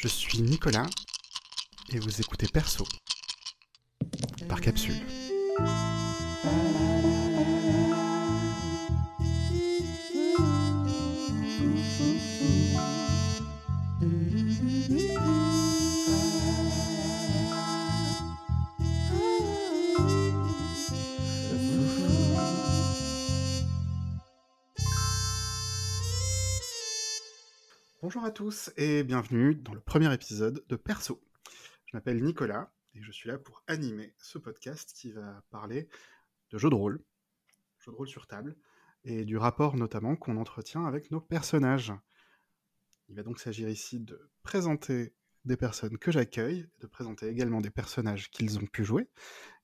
Je suis Nicolas et vous écoutez Perso par capsule. Bonjour à tous et bienvenue dans le premier épisode de Perso. Je m'appelle Nicolas et je suis là pour animer ce podcast qui va parler de jeux de rôle, jeux de rôle sur table, et du rapport notamment qu'on entretient avec nos personnages. Il va donc s'agir ici de présenter des personnes que j'accueille, de présenter également des personnages qu'ils ont pu jouer,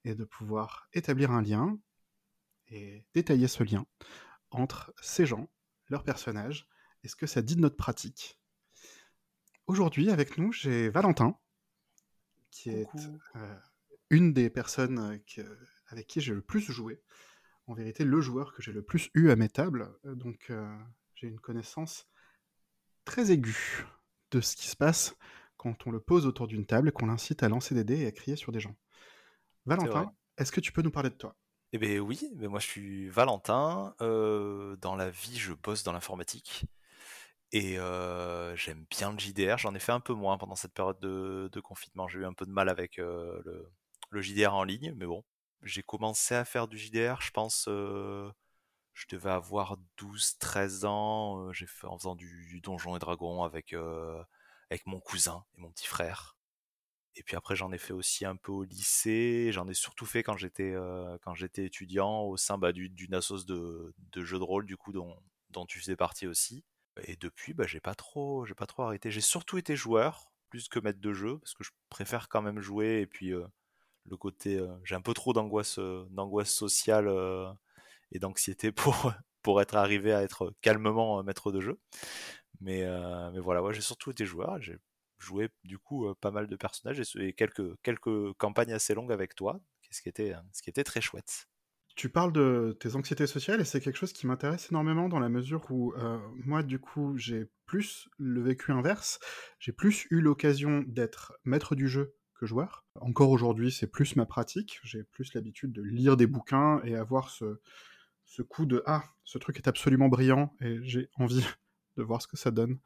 et de pouvoir établir un lien et détailler ce lien entre ces gens, leurs personnages, et ce que ça dit de notre pratique. Aujourd'hui, avec nous, j'ai Valentin, qui est euh, une des personnes euh, que- avec qui j'ai le plus joué. En vérité, le joueur que j'ai le plus eu à mes tables. Euh, Donc, euh, j'ai une connaissance très aiguë de ce qui se passe quand on le pose autour d'une table et qu'on l'incite à lancer des dés et à crier sur des gens. Valentin, est-ce que tu peux nous parler de toi? Eh bien oui, mais moi je suis Valentin. euh, dans la vie, je bosse dans l'informatique. Et j'aime bien le JDR. J'en ai fait un peu moins pendant cette période de, confinement. J'ai eu un peu de mal avec le, JDR en ligne, mais bon. J'ai commencé à faire du JDR, je pense, euh, je devais avoir 12-13 ans. j'ai fait en faisant du, du Donjon et Dragon avec, avec mon cousin et mon petit frère. Et puis après, j'en ai fait aussi un peu au lycée. J'en ai surtout fait quand j'étais quand étudiant au sein bah, du- d'une assoce de, de jeux de rôle du coup dont tu faisais partie aussi. Et depuis, bah, j'ai pas trop j'ai pas trop arrêté. J'ai surtout été joueur plus que maître de jeu parce que je préfère quand même jouer. Et puis le côté j'ai un peu trop d'angoisse d'angoisse sociale et d'anxiété pour pour être arrivé à être calmement maître de jeu. Mais mais voilà, j'ai surtout été joueur. J'ai joué du coup pas mal de personnages et, quelques, quelques campagnes assez longues avec toi, qui était, ce qui était très chouette. Tu parles de tes anxiétés sociales et c'est quelque chose qui m'intéresse énormément dans la mesure où euh, moi, du coup, j'ai plus le vécu inverse. J'ai plus eu l'occasion d'être maître du jeu que joueur. Encore aujourd'hui, c'est plus ma pratique. J'ai plus l'habitude de lire des bouquins et avoir ce, coup de Ah, ce truc est absolument brillant et j'ai envie de voir ce que ça donne.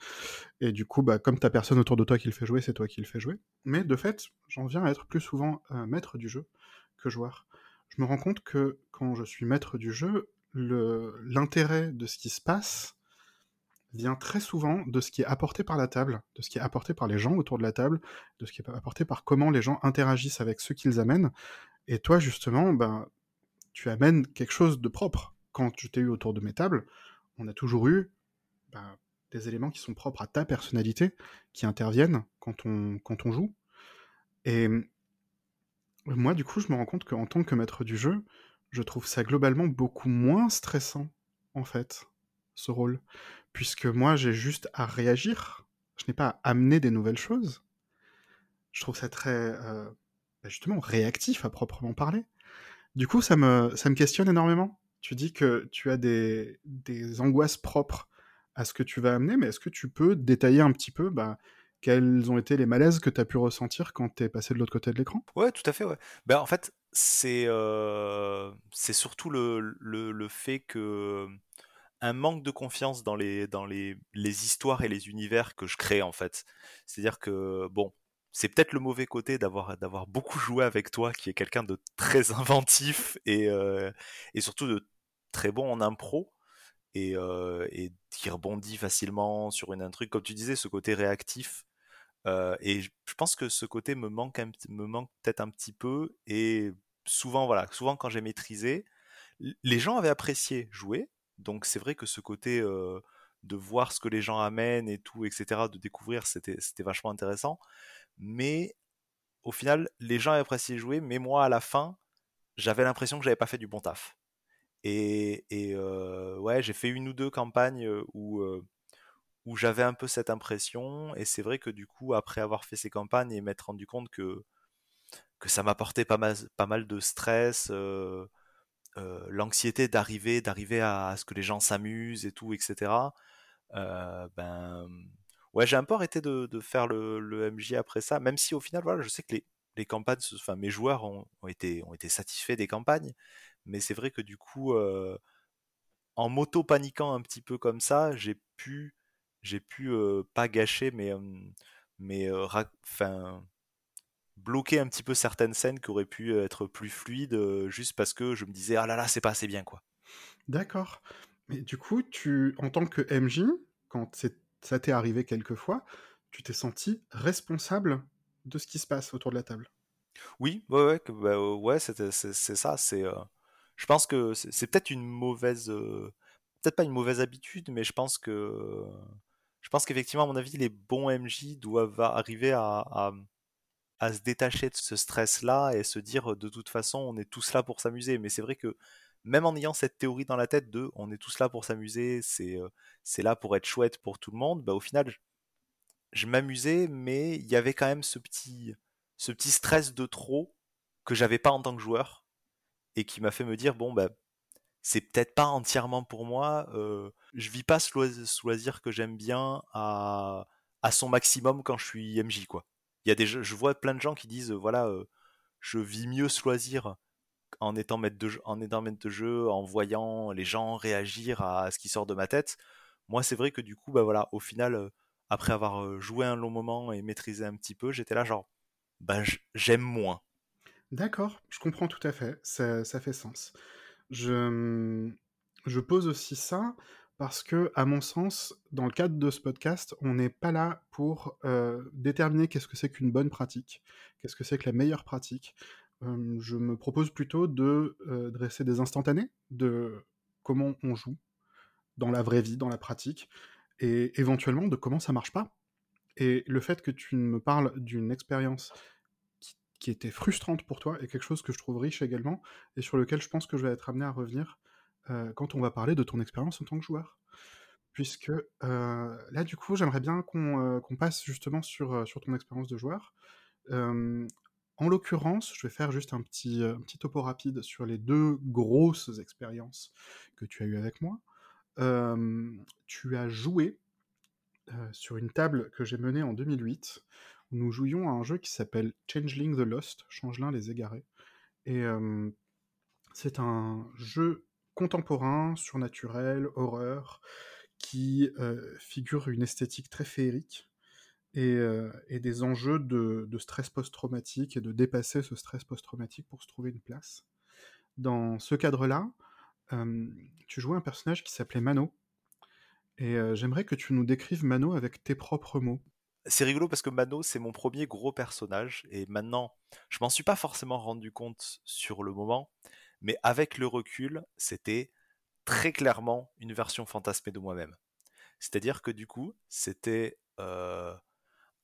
Et du coup, bah, comme t'as personne autour de toi qui le fait jouer, c'est toi qui le fais jouer. Mais de fait, j'en viens à être plus souvent euh, maître du jeu que joueur je me rends compte que quand je suis maître du jeu, l'intérêt de ce qui se passe vient très souvent de ce qui est apporté par la table, de ce qui est apporté par les gens autour de la table, de ce qui est apporté par comment les gens interagissent avec ceux qu'ils amènent. Et toi, justement, ben, tu amènes quelque chose de propre. Quand je t'ai eu autour de mes tables, on a toujours eu ben, des éléments qui sont propres à ta personnalité, qui interviennent quand on, quand on joue. Et moi, du coup, je me rends compte qu'en tant que maître du jeu, je trouve ça globalement beaucoup moins stressant, en fait, ce rôle. Puisque moi, j'ai juste à réagir. Je n'ai pas à amener des nouvelles choses. Je trouve ça très, euh, bah, justement, réactif à proprement parler. Du coup, ça me, questionne énormément. Tu dis que tu as des, des angoisses propres à ce que tu vas amener, mais est-ce que tu peux détailler un petit peu bah, quels ont été les malaises que tu as pu ressentir quand tu es passé de l'autre côté de l'écran? Ouais, tout à fait, ouais. Ben, en fait, c'est euh, surtout le, le, le fait que un manque de confiance dans les, dans les, les histoires et les univers que je crée, en fait. C'est-à-dire que, bon, c'est peut-être le mauvais côté d'avoir d'avoir beaucoup joué avec toi, qui est quelqu'un de très inventif et, euh, et surtout de très bon en impro et, euh, et qui rebondit facilement sur une intrigue. Comme tu disais, ce côté réactif. Euh, et je pense que ce côté me manque, peut-être un petit peu. Et souvent, voilà, souvent quand j'ai maîtrisé, les gens avaient apprécié jouer. Donc c'est vrai que ce côté de voir ce que les gens amènent et tout, etc., de découvrir, c'était vachement intéressant. Mais au final, les gens avaient apprécié jouer, mais moi, à la fin, j'avais l'impression que j'avais pas fait du bon taf. Et, et ouais, j'ai fait une ou deux campagnes où, où j'avais un peu cette impression. Et c'est vrai que du coup, après avoir fait ces campagnes et m'être rendu compte que, que ça m'apportait pas mal, pas mal de stress, euh, euh, l'anxiété d'arriver, d'arriver à, ce que les gens s'amusent et tout, etc. euh, ben, ouais, j'ai un peu arrêté de, faire le, MJ après ça, même si au final, voilà, je sais que les, les campagnes, enfin mes joueurs ont, ont, été, ont été satisfaits des campagnes, mais c'est vrai que du coup, en moto paniquant un petit peu comme ça, j'ai pu, j'ai pu pas gâcher, mais, mais enfin bloquer un petit peu certaines scènes qui auraient pu être plus fluides, juste parce que je me disais ah là là c'est pas assez bien quoi. D'accord. Mais du coup, tu, en tant que MJ, quand ça t'est arrivé quelquefois, tu t'es senti responsable de ce qui se passe autour de la table? Oui, ouais, ouais, bah, ouais c'est ça. C'est, je pense que c'est peut-être une mauvaise, peut-être pas une mauvaise habitude, mais je pense que, je pense qu'effectivement, à mon avis, les bons MJ doivent arriver à, se détacher de ce stress-là et se dire de toute façon, on est tous là pour s'amuser. Mais c'est vrai que même en ayant cette théorie dans la tête de on est tous là pour s'amuser, c'est c'est là pour être chouette pour tout le monde, bah, au final, je, m'amusais, mais il y avait quand même ce petit, ce petit stress de trop que j'avais pas en tant que joueur et qui m'a fait me dire bon, bah, c'est peut-être pas entièrement pour moi. Je vis pas ce loisir que j'aime bien à, à son maximum quand je suis MJ, quoi. Il y a des, je vois plein de gens qui disent voilà, je vis mieux ce loisir en étant maître de jeu, en étant de jeu, en voyant les gens réagir à ce qui sort de ma tête. Moi, c'est vrai que du coup, bah voilà, au final, après avoir joué un long moment et maîtrisé un petit peu, j'étais là genre, bah j'aime moins. D'accord, je comprends tout à fait, ça, ça fait sens. Je, je pose aussi ça parce que, à mon sens, dans le cadre de ce podcast, on n'est pas là pour déterminer qu'est-ce que c'est qu'une bonne pratique, qu'est-ce que c'est que la meilleure pratique je me propose plutôt de dresser des instantanés de comment on joue dans la vraie vie, dans la pratique, et éventuellement de comment ça marche pas. Et le fait que tu me parles d'une expérience qui, était frustrante pour toi est quelque chose que je trouve riche également, et sur lequel je pense que je vais être amené à revenir quand on va parler de ton expérience en tant que joueur. Puisque là, du coup, j'aimerais bien qu'on passe justement sur, sur ton expérience de joueur. En l'occurrence, je vais faire juste un petit, euh, petit topo rapide sur les deux grosses expériences que tu as eues avec moi. tu as joué euh, sur une table que j'ai menée en 2008, où nous jouions à un jeu qui s'appelle Changeling the Lost, Changelin les égarés. Et c'est un jeu contemporain, surnaturel, horreur, qui figure une esthétique très féerique, et, des enjeux de, stress post-traumatique et de dépasser ce stress post-traumatique pour se trouver une place. Dans ce cadre-là, tu jouais un personnage qui s'appelait Mano, et j'aimerais que tu nous décrives Mano avec tes propres mots. C'est rigolo parce que Mano, c'est mon premier gros personnage, et maintenant, je m'en suis pas forcément rendu compte sur le moment, mais avec le recul, c'était très clairement une version fantasmée de moi-même. C'est-à-dire que du coup, c'était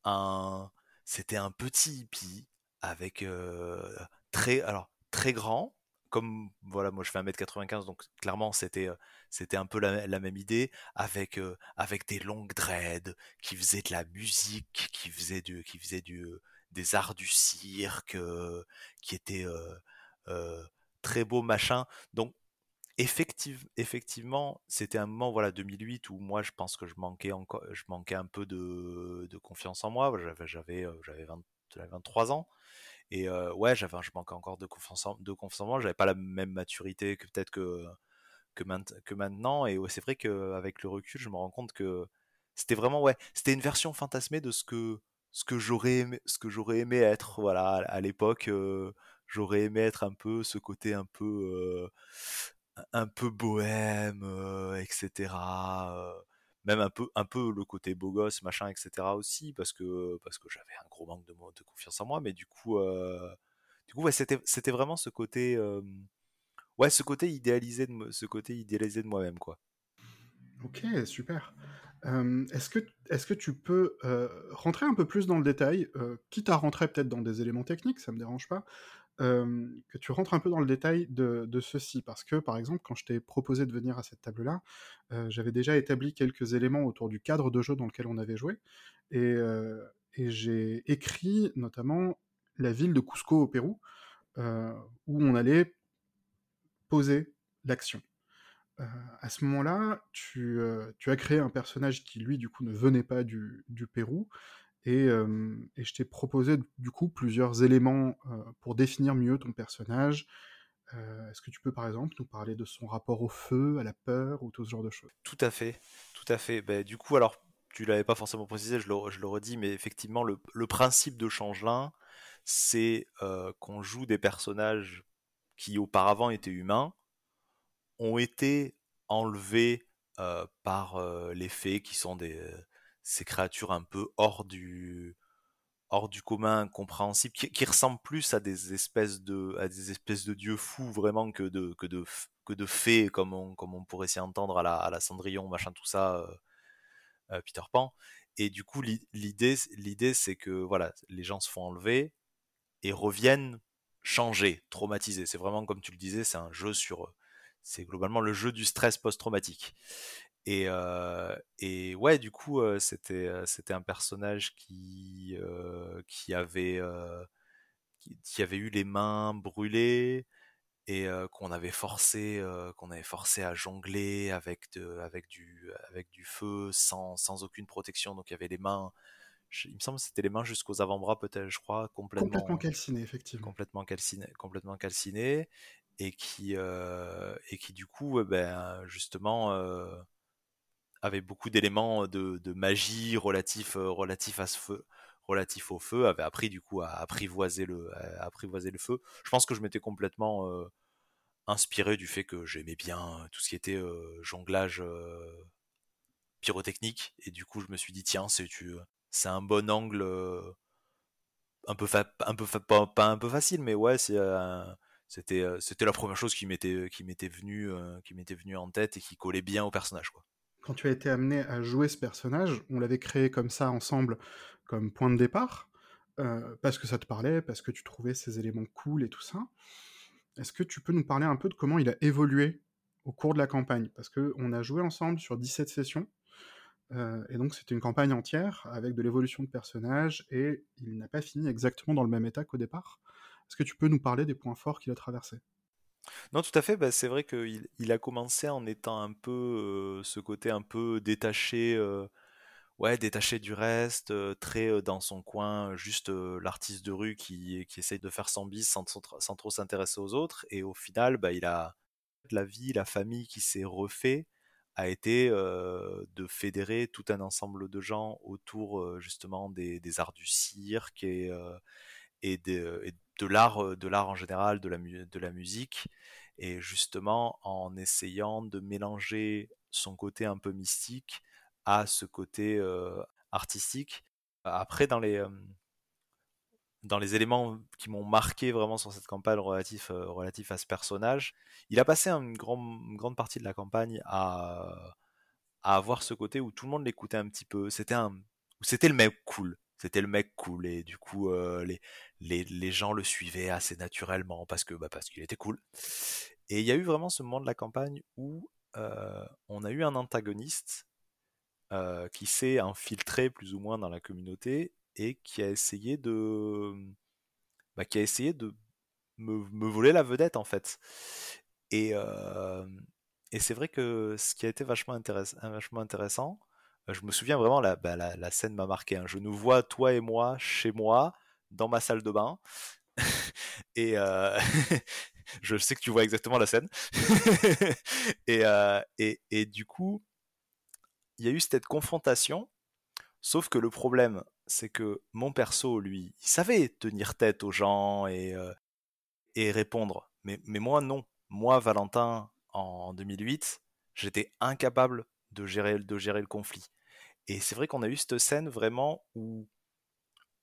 un, c'était un petit hippie avec euh, très, alors très grand, comme voilà, moi je fais 1m95, donc clairement c'était euh, c'était un peu la, même idée, avec euh, avec des longues dreads, qui faisait de la musique, qui faisait du qui faisait du des arts du cirque, qui était très beau machin. Donc Effective, effectivement, c'était un moment, voilà, 2008 où moi, je pense que je manquais encore, je manquais un peu de, de confiance en moi. J'avais, euh, j'avais 23 ans. Et ouais, j'avais, je manquais encore de confiance en, de confiance moi. J'avais pas la même maturité que peut-être que, maintenant. Et ouais, c'est vrai qu'avec le recul, je me rends compte que c'était vraiment, ouais, c'était une version fantasmée de ce que, ce que j'aurais aimé, ce que j'aurais aimé être, voilà, à, l'époque. J'aurais aimé être un peu ce côté un peu un peu bohème, etc. Euh, même un peu, un peu le côté beau gosse, machin, etc. aussi, parce que, parce que j'avais un gros manque de, confiance en moi, mais du coup, euh, du ouais, c'était, vraiment ce côté, ouais, ce côté idéalisé de, ce côté idéalisé de moi-même, quoi. Ok, super. est-ce que, est-ce que tu peux rentrer un peu plus dans le détail, quitte à rentrer peut-être dans des éléments techniques, ça me dérange pas, que tu rentres un peu dans le détail de, ceci, parce que par exemple, quand je t'ai proposé de venir à cette table-là, j'avais déjà établi quelques éléments autour du cadre de jeu dans lequel on avait joué, et, j'ai écrit notamment la ville de Cusco au Pérou, où on allait poser l'action. à ce moment-là, tu, as créé un personnage qui, lui, du coup, ne venait pas du Pérou, et, je t'ai proposé, du coup, plusieurs éléments pour définir mieux ton personnage. Est-ce que tu peux, par exemple, nous parler de son rapport au feu, à la peur, ou tout ce genre de choses? Tout à fait, tout à fait. Ben, du coup, alors, tu l'avais pas forcément précisé, je le, redis, mais effectivement, le, le principe de Changelin, c'est qu'on joue des personnages qui auparavant étaient humains, ont été enlevés par les fées qui sont des, ces créatures un peu hors du, hors du commun, compréhensible, qui, ressemblent plus à des espèces de, à des espèces de dieux fous vraiment que de, que de, que de fées comme on, comme on pourrait s'y entendre à la, à la Cendrillon, machin, tout ça, Peter Pan. Et du coup, l'idée, l'idée, c'est que voilà, les gens se font enlever et reviennent changés, traumatisés. C'est vraiment comme tu le disais, c'est un jeu sur, c'est globalement le jeu du stress post-traumatique. Et, euh, et ouais, du coup, euh, c'était c'était un personnage qui qui avait qui, avait eu les mains brûlées et qu'on avait forcé qu'on avait forcé à jongler avec de, avec du avec du feu sans, sans aucune protection. Donc il y avait les mains il me semble que c'était les mains jusqu'aux avant-bras peut-être je crois complètement complètement calciné effectivement complètement calciné complètement calciné et qui et qui du coup ben justement avait beaucoup d'éléments de, magie relatifs relatifs à ce feu relatif au feu avait appris du coup à apprivoiser le apprivoiser le feu. Je pense que je m'étais complètement inspiré du fait que j'aimais bien tout ce qui était jonglage pyrotechnique. Et du coup je me suis dit tiens c'est c'est un bon angle un peu un peu pas, pas, un peu facile mais ouais c'est c'était c'était la première chose qui m'était qui m'était venue qui m'était venue en tête et qui collait bien au personnage quoi quand tu as été amené à jouer ce personnage on l'avait créé comme ça ensemble comme point de départ parce que ça te parlait parce que tu trouvais ces éléments cool et tout ça. Est-ce que tu peux nous parler un peu de comment il a évolué au cours de la campagne? Parce que on a joué ensemble sur 17 sessions euh, et donc c'était une campagne entière avec de l'évolution de personnages et il n'a pas fini exactement dans le même état qu'au départ. Est-ce que tu peux nous parler des points forts qu'il a traversés? Non, tout à fait. Bah, c'est vrai qu'il il a commencé en étant un peu euh, ce côté un peu détaché, euh, détaché du reste, très dans son coin, juste l'artiste de rue qui, qui essaye de faire son bis sans, sans trop s'intéresser aux autres. Et au final, bah, il a la vie, la famille qui s'est refait a été de fédérer tout un ensemble de gens autour justement des, arts du cirque et, et, de, l'art de l'art en général, de la, musique, et justement en essayant de mélanger son côté un peu mystique à ce côté artistique. Après, dans les, dans les éléments qui m'ont marqué vraiment sur cette campagne relatif, euh, relatif à ce personnage. Il a passé une, grande partie de la campagne à, à avoir ce côté où tout le monde l'écoutait un petit peu. C'était un, c'était le mec cool. C'était le mec cool et du coup euh, les, les, les, gens le suivaient assez naturellement parce que bah, parce qu'il était cool. Et il y a eu vraiment ce moment de la campagne où euh, on a eu un antagoniste qui s'est infiltré plus ou moins dans la communauté et qui a essayé de bah, qui a essayé de me, me, voler la vedette en fait et, euh, et c'est vrai que ce qui a été vachement, vachement intéressant je me souviens vraiment la, bah, la, scène m'a marqué hein. je nous vois toi et moi chez moi dans ma salle de bain et euh, je sais que tu vois exactement la scène et, euh, et, du coup il y a eu cette confrontation sauf que le problème c'est que mon perso, lui, il savait tenir tête aux gens et, euh, répondre. Mais, mais moi, non. Moi, Valentin, en 2008, j'étais incapable de gérer, de gérer le conflit. Et c'est vrai qu'on a eu cette scène vraiment où,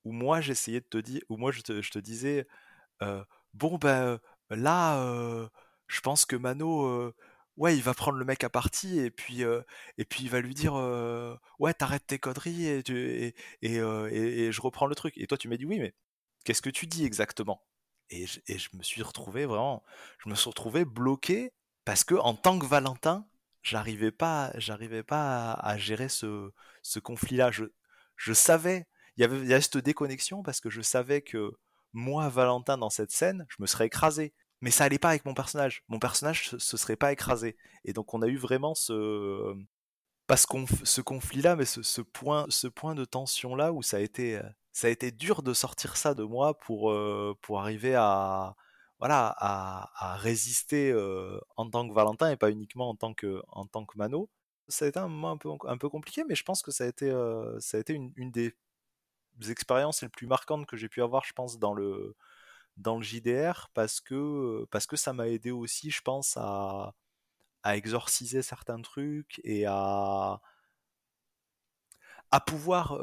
où moi, j'essayais de te dire, où moi, je te, je te disais, euh, bon, ben là, euh, je pense que Mano ouais, il va prendre le mec à partie et puis et puis il va lui dire ouais, t'arrêtes tes conneries et, et, et, je reprends le truc. Et toi, tu m'as dit oui, mais qu'est-ce que tu dis exactement? Et je, et je me suis retrouvé vraiment, je me suis retrouvé bloqué parce que en tant que Valentin, j'arrivais pas, j'arrivais pas à, gérer ce, ce conflit-là. Je, je savais, il y avait, y cette déconnexion parce que je savais que moi, Valentin, dans cette scène, je me serais écrasé mais ça allait pas avec mon personnage. Mon personnage se, se serait pas écrasé. Et donc on a eu vraiment ce pas ce, conflit-là, mais ce, point, ce point de tension-là où ça a été, ça a été dur de sortir ça de moi pour, pour arriver à, voilà, à, résister en tant que Valentin et pas uniquement en tant que, en tant que Mano. Ça a été un moment un peu, un peu compliqué, mais je pense que ça a été, ça a été une, des expériences les plus marquantes que j'ai pu avoir, je pense, dans le, dans le JDR, parce que, parce que ça m'a aidé aussi, je pense, à, exorciser certains trucs et à à pouvoir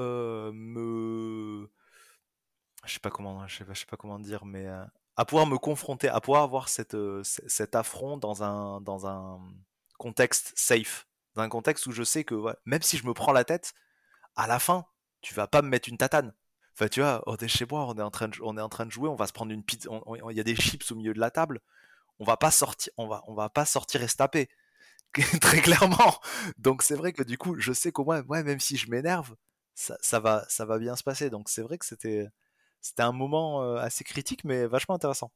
me je sais pas comment je sais pas, comment dire mais à pouvoir me confronter à pouvoir avoir cette, cet affront dans un dans contexte safe dans un contexte où je sais que même si je me prends la tête à la fin tu vas pas me mettre une tatane enfin tu vois on est chez moi on est en train de, jouer on va se prendre une pizza il y a des chips au milieu de la table on va pas sortir, on va, pas sortir et se taper. Très clairement. Donc c'est vrai que du coup, je sais qu'au moins, même si je m'énerve, ça, va, ça va bien se passer. Donc c'est vrai que c'était, c'était un moment euh, assez critique, mais vachement intéressant.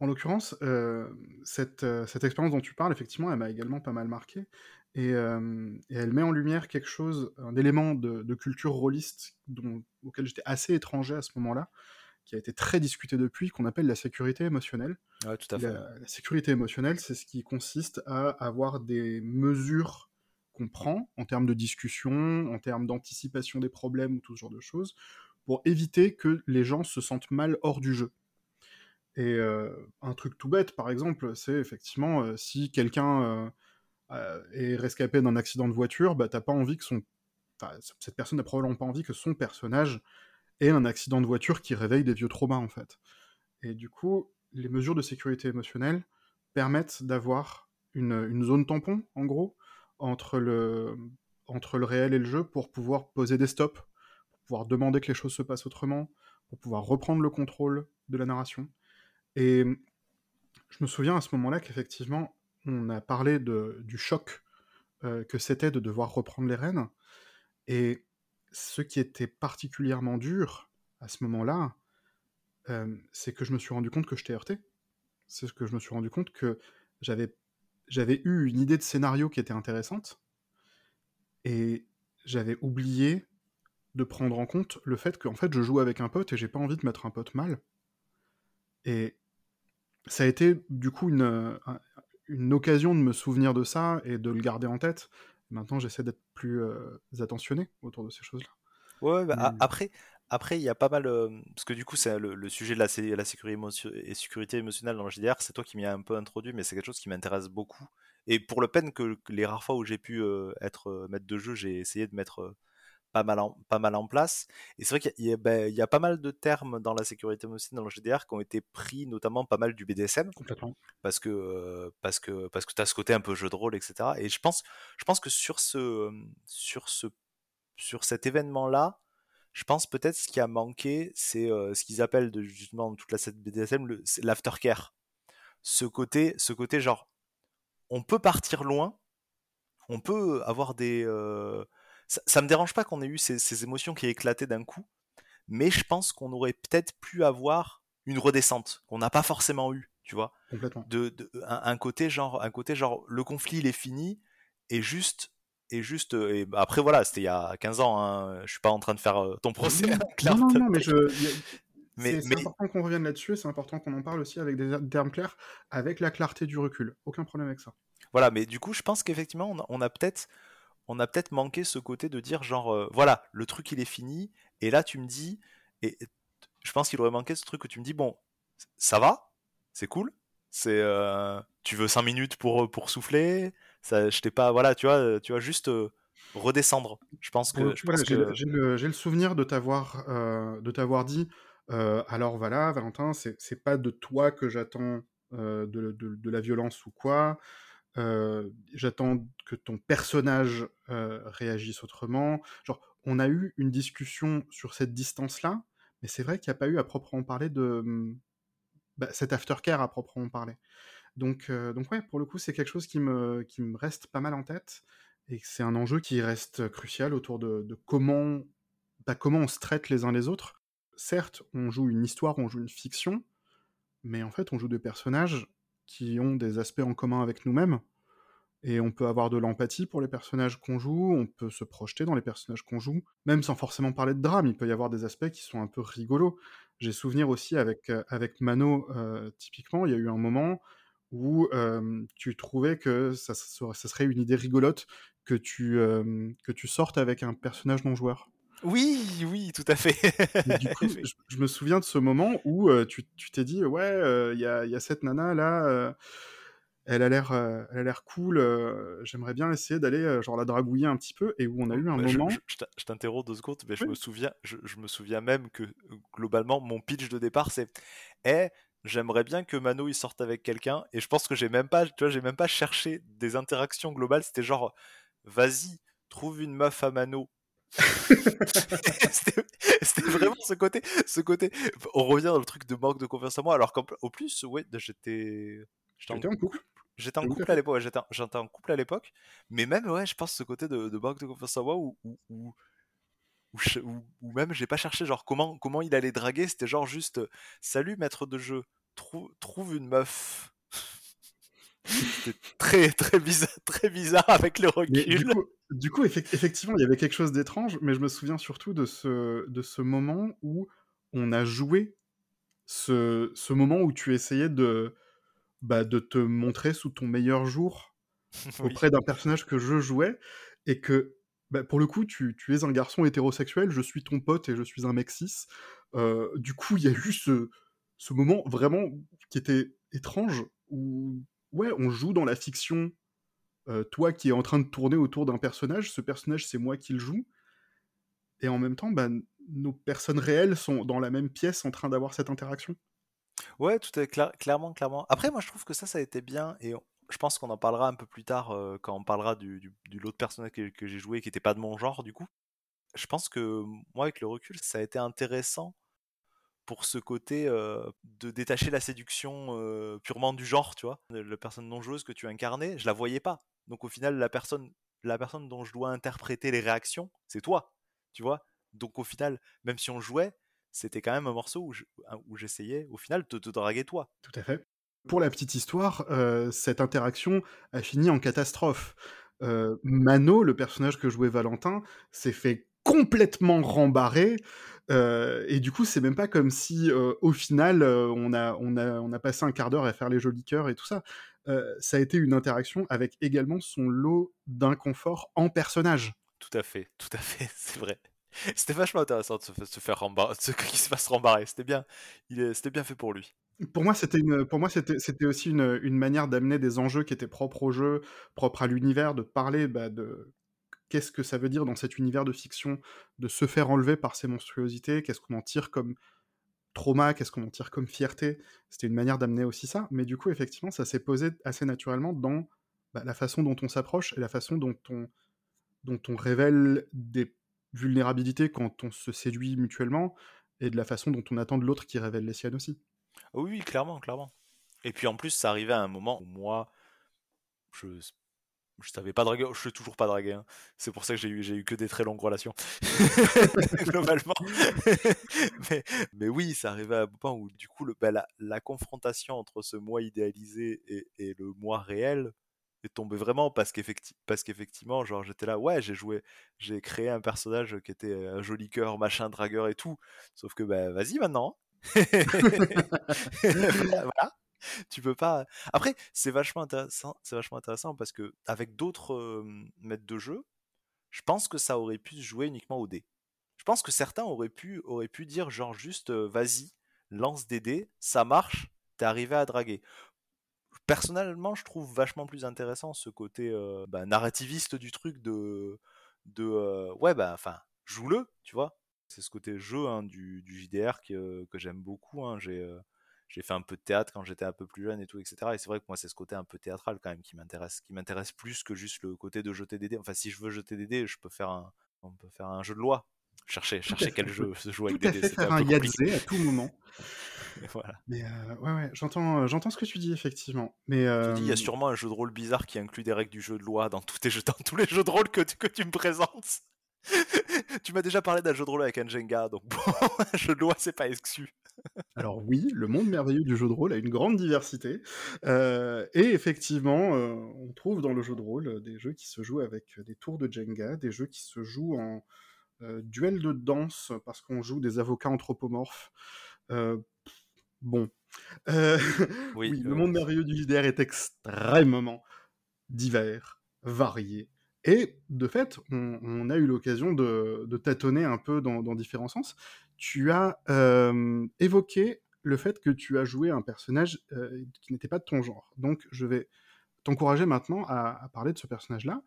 En l'occurrence, euh, cette, euh, cette, expérience dont tu parles, effectivement, elle m'a également pas mal marqué. Et, et, elle met en lumière quelque chose, un élément de, de culture rôliste dont, auquel j'étais assez étranger à ce moment-là, qui a été très discuté depuis, qu'on appelle la sécurité émotionnelle. tout à fait. La, sécurité émotionnelle, c'est ce qui consiste à avoir des mesures qu'on prend en termes de discussion, en termes d'anticipation des problèmes ou tout ce genre de choses, pour éviter que les gens se sentent mal hors du jeu. Et euh, un truc tout bête, par exemple, c'est effectivement euh, si quelqu'un euh, est rescapé d'un accident de voiture, bah t'as pas envie que son, cette personne n'a probablement pas envie que son personnage et un accident de voiture qui réveille des vieux traumas en fait. Et du coup, les mesures de sécurité émotionnelle permettent d'avoir une, zone tampon, en gros, entre le, entre le réel et le jeu pour pouvoir poser des stops, pouvoir demander que les choses se passent autrement, pour pouvoir reprendre le contrôle de la narration. Et je me souviens à ce moment-là qu'effectivement, on a parlé du choc euh, que c'était de devoir reprendre les rênes. Et ce qui était particulièrement dur à ce moment-là, euh, c'est que je me suis rendu compte que je t'ai heurté. C'est ce que je me suis rendu compte que j'avais j'avais eu une idée de scénario qui était intéressante et j'avais oublié de prendre en compte le fait qu'en fait je joue avec un pote et j'ai pas envie de mettre un pote mal. Et ça a été du coup une, une occasion de me souvenir de ça et de le garder en tête Maintenant, j'essaie d'être plus euh, attentionné autour de ces choses-là. Ouais, bah, après, après, il y a pas mal. Euh, parce que du coup, c'est le, sujet de la, la sécurité, et sécurité émotionnelle dans le JDR, c'est toi qui m'y as un peu introduit, mais c'est quelque chose qui m'intéresse beaucoup. Et pour le peine que, les rares fois où j'ai pu euh, être maître de jeu, j'ai essayé de mettre pas mal en, pas mal en place. Et c'est vrai qu'il y, ben, y, a pas mal de termes dans la sécurité émotionnelle dans le GDR qui ont été pris, notamment pas mal du BDSM. Complètement. Parce que, parce que, parce que tu as ce côté un peu jeu de rôle, etc. Et je pense, je pense que sur, ce, sur, ce, sur cet événement-là, je pense peut-être ce qui a manqué, c'est ce qu'ils appellent de, justement toute la BDSM, l'aftercare. Ce côté, ce côté genre, on peut partir loin, on peut avoir des, ça, me dérange pas qu'on ait eu ces, émotions qui éclataient d'un coup, mais je pense qu'on aurait peut-être pu avoir une redescente qu'on n'a pas forcément eu, tu vois? Complètement. De, un, côté genre, un côté genre, le conflit il est fini et juste et juste et bah, après voilà c'était il y a 15 ans hein, je suis pas en train de faire euh, ton procès non, non, non, mais je c'est important qu'on revienne là-dessus et c'est important qu'on en parle aussi avec des termes clairs, avec la clarté du recul. Aucun problème avec ça. Voilà, mais du coup, je pense qu'effectivement, on a peut-être on a peut-être manqué ce côté de dire genre euh, voilà le truc il est fini et là tu me dis et je pense qu'il aurait manqué ce truc que tu me dis bon ça va c'est cool c'est euh, tu veux 5 minutes pour euh, pour souffler ça je t'ai pas voilà tu vois tu vas juste redescendre. Je pense que, j'ai le, souvenir de t'avoir de t'avoir dit alors voilà Valentin c'est pas de toi que j'attends de, de, la violence ou quoi j'attends que ton personnage réagisse autrement. Genre, on a eu une discussion sur cette distance-là, mais c'est vrai qu'il n'y a pas eu à proprement parler de mmh, bah, cet aftercare à proprement parler. Donc, donc ouais, pour le coup, c'est quelque chose qui me, qui me reste pas mal en tête, et c'est un enjeu qui reste crucial autour de, comment, bah, comment on se traite les uns les autres. Certes, on joue une histoire, on joue une fiction, mais en fait, on joue des personnages qui ont des aspects en commun avec nous-mêmes. Et on peut avoir de l'empathie pour les personnages qu'on joue, on peut se projeter dans les personnages qu'on joue, même sans forcément parler de drame, il peut y avoir des aspects qui sont un peu rigolos. J'ai souvenir aussi avec, euh, avec Mano, euh, typiquement, il y a eu un moment où tu trouvais que ça, ça, serait une idée rigolote que tu, que tu sortes avec un personnage non-joueur. Oui, oui, tout à fait. du coup, je, me souviens de ce moment où tu t'es dit, ouais, il y, a, y, a, cette nana là elle a l'air elle a l'air cool j'aimerais bien essayer d'aller genre la dragouiller un petit peu et où on a eu un bah, moment je, t'interromps deux secondes mais je me souviens je, me souviens même que globalement mon pitch de départ c'est eh j'aimerais bien que Mano il sorte avec quelqu'un et je pense que j'ai même pas tu vois j'ai même pas cherché des interactions globales c'était genre vas-y trouve une meuf à Mano c'était vraiment ce côté ce côté on revient dans le truc de manque de confiance en moi alors qu'au plus ouais j'étais J'étais en couple. J'étais en couple à l'époque, j'étais en couple à l'époque, mais même ouais, je pense ce côté de, de manque de confiance en moi où, où, où, où, même j'ai pas cherché genre comment comment il allait draguer, c'était genre juste salut maître de jeu, trouve une meuf. C'était très très bizarre, très bizarre avec le recul. du coup, effectivement, il y avait quelque chose d'étrange, mais je me souviens surtout de ce, de ce moment où on a joué ce, ce moment où tu essayais de, bah, de te montrer sous ton meilleur jour auprès d'un personnage que je jouais et que bah, pour le coup tu, tu, es un garçon hétérosexuel, je suis ton pote et je suis un mec cis. Euh, du coup il y a eu ce, ce moment vraiment qui était étrange où ouais on joue dans la fiction euh, toi qui es en train de tourner autour d'un personnage, ce personnage c'est moi qui le joue, et en même temps, bah, nos personnes réelles sont dans la même pièce en train d'avoir cette interaction. Ouais, tout est clairement, clairement. Après, moi, je trouve que ça, ça a été bien, et je pense qu'on en parlera un peu plus tard euh, quand on parlera du, l'autre personnage que, j'ai joué qui n'était pas de mon genre, du coup. Je pense que moi, avec le recul, ça a été intéressant pour ce côté de détacher la séduction purement du genre, tu vois? La personne non joueuse que tu incarnais, je la voyais pas. Donc au final, la personne, la personne dont je dois interpréter les réactions, c'est toi, tu vois? Donc au final, même si on jouait, c'était quand même un morceau où j'essayais au final de te draguer toi. Tout à fait. Pour la petite histoire, cette interaction a fini en catastrophe. Mano, le personnage que jouait Valentin, s'est fait complètement rembarrer. Euh, et du coup, c'est même pas comme si, au final, on, a, on, a, on a passé un quart d'heure à faire les jolis cœurs et tout ça. ça a été une interaction avec également son lot d'inconfort en personnage. Tout à fait, tout à fait, c'est vrai. C'était vachement intéressant de se, faire rembarrer, qu'il se fasse rembarrer. C'était bien, c'était bien fait pour lui. Pour moi, c'était une, pour moi, c'était, c'était aussi une, une manière d'amener des enjeux qui étaient propres au jeu, propres à l'univers, de parler bah, de qu'est-ce que ça veut dire dans cet univers de fiction de se faire enlever par ces monstruosités, qu'est-ce qu'on en tire comme trauma, qu'est-ce qu'on en tire comme fierté? C'était une manière d'amener aussi ça. Mais du coup, effectivement, ça s'est posé assez naturellement dans bah, la façon dont on s'approche et la façon dont on, révèle des vulnérabilité quand on se séduit mutuellement et de la façon dont on attend de l'autre qui révèle les siennes aussi. Oui, clairement, clairement. Et puis en plus, ça arrivait à un moment où moi, je je savais pas draguer, je suis toujours pas dragué. Hein. C'est pour ça que j'ai eu, j'ai eu que des très longues relations, globalement. mais, mais, oui, ça arrivait à un point où du coup, le, bah, la, confrontation entre ce moi idéalisé et, le moi réel, est tombé vraiment parce qu'effectivement, parce qu'effectivement, genre j'étais là, ouais, j'ai joué, j'ai créé un personnage qui était un joli cœur, machin, dragueur et tout. Sauf que bah vas-y maintenant. voilà. Tu peux pas. Après, c'est vachement intéressant. C'est vachement intéressant parce que avec d'autres maîtres de jeu, je pense que ça aurait pu se jouer uniquement au dé. Je pense que certains auraient pu, auraient pu dire genre juste vas-y, lance des dés, ça marche, t'es arrivé à draguer personnellement, je trouve vachement plus intéressant ce côté euh, bah, narrativiste du truc de, de euh, ouais, bah, enfin, joue-le, tu vois. C'est ce côté jeu hein, du, JDR que, j'aime beaucoup. Hein. J'ai, euh, j'ai fait un peu de théâtre quand j'étais un peu plus jeune et tout, etc. Et c'est vrai que moi, c'est ce côté un peu théâtral quand même qui m'intéresse, qui m'intéresse plus que juste le côté de jeter des dés. Enfin, si je veux jeter des dés, je peux faire un, on peut faire un jeu de loi. Chercher, chercher quel jeu se joue avec des dés. faire un, un à tout moment. voilà. Mais euh, ouais, ouais, j'entends, euh, j'entends ce que tu dis effectivement. Mais euh... dis, il y a sûrement un jeu de rôle bizarre qui inclut des règles du jeu de loi dans tous, tes jeux, dans tous les jeux de rôle que tu, que tu me présentes. tu m'as déjà parlé d'un jeu de rôle avec un Jenga, donc bon, de loi, c'est pas exclu. Alors oui, le monde merveilleux du jeu de rôle a une grande diversité. Euh, et effectivement, euh, on trouve dans le jeu de rôle des jeux qui se jouent avec des tours de Jenga, des jeux qui se jouent en euh, duel de danse parce qu'on joue des avocats anthropomorphes. bon. Oui, le monde merveilleux du JDR est extrêmement divers, varié. Et de fait, on, a eu l'occasion de, tâtonner un peu dans, différents sens. Tu as évoqué le fait que tu as joué un personnage qui n'était pas de ton genre. Donc, je vais t'encourager maintenant à, parler de ce personnage-là,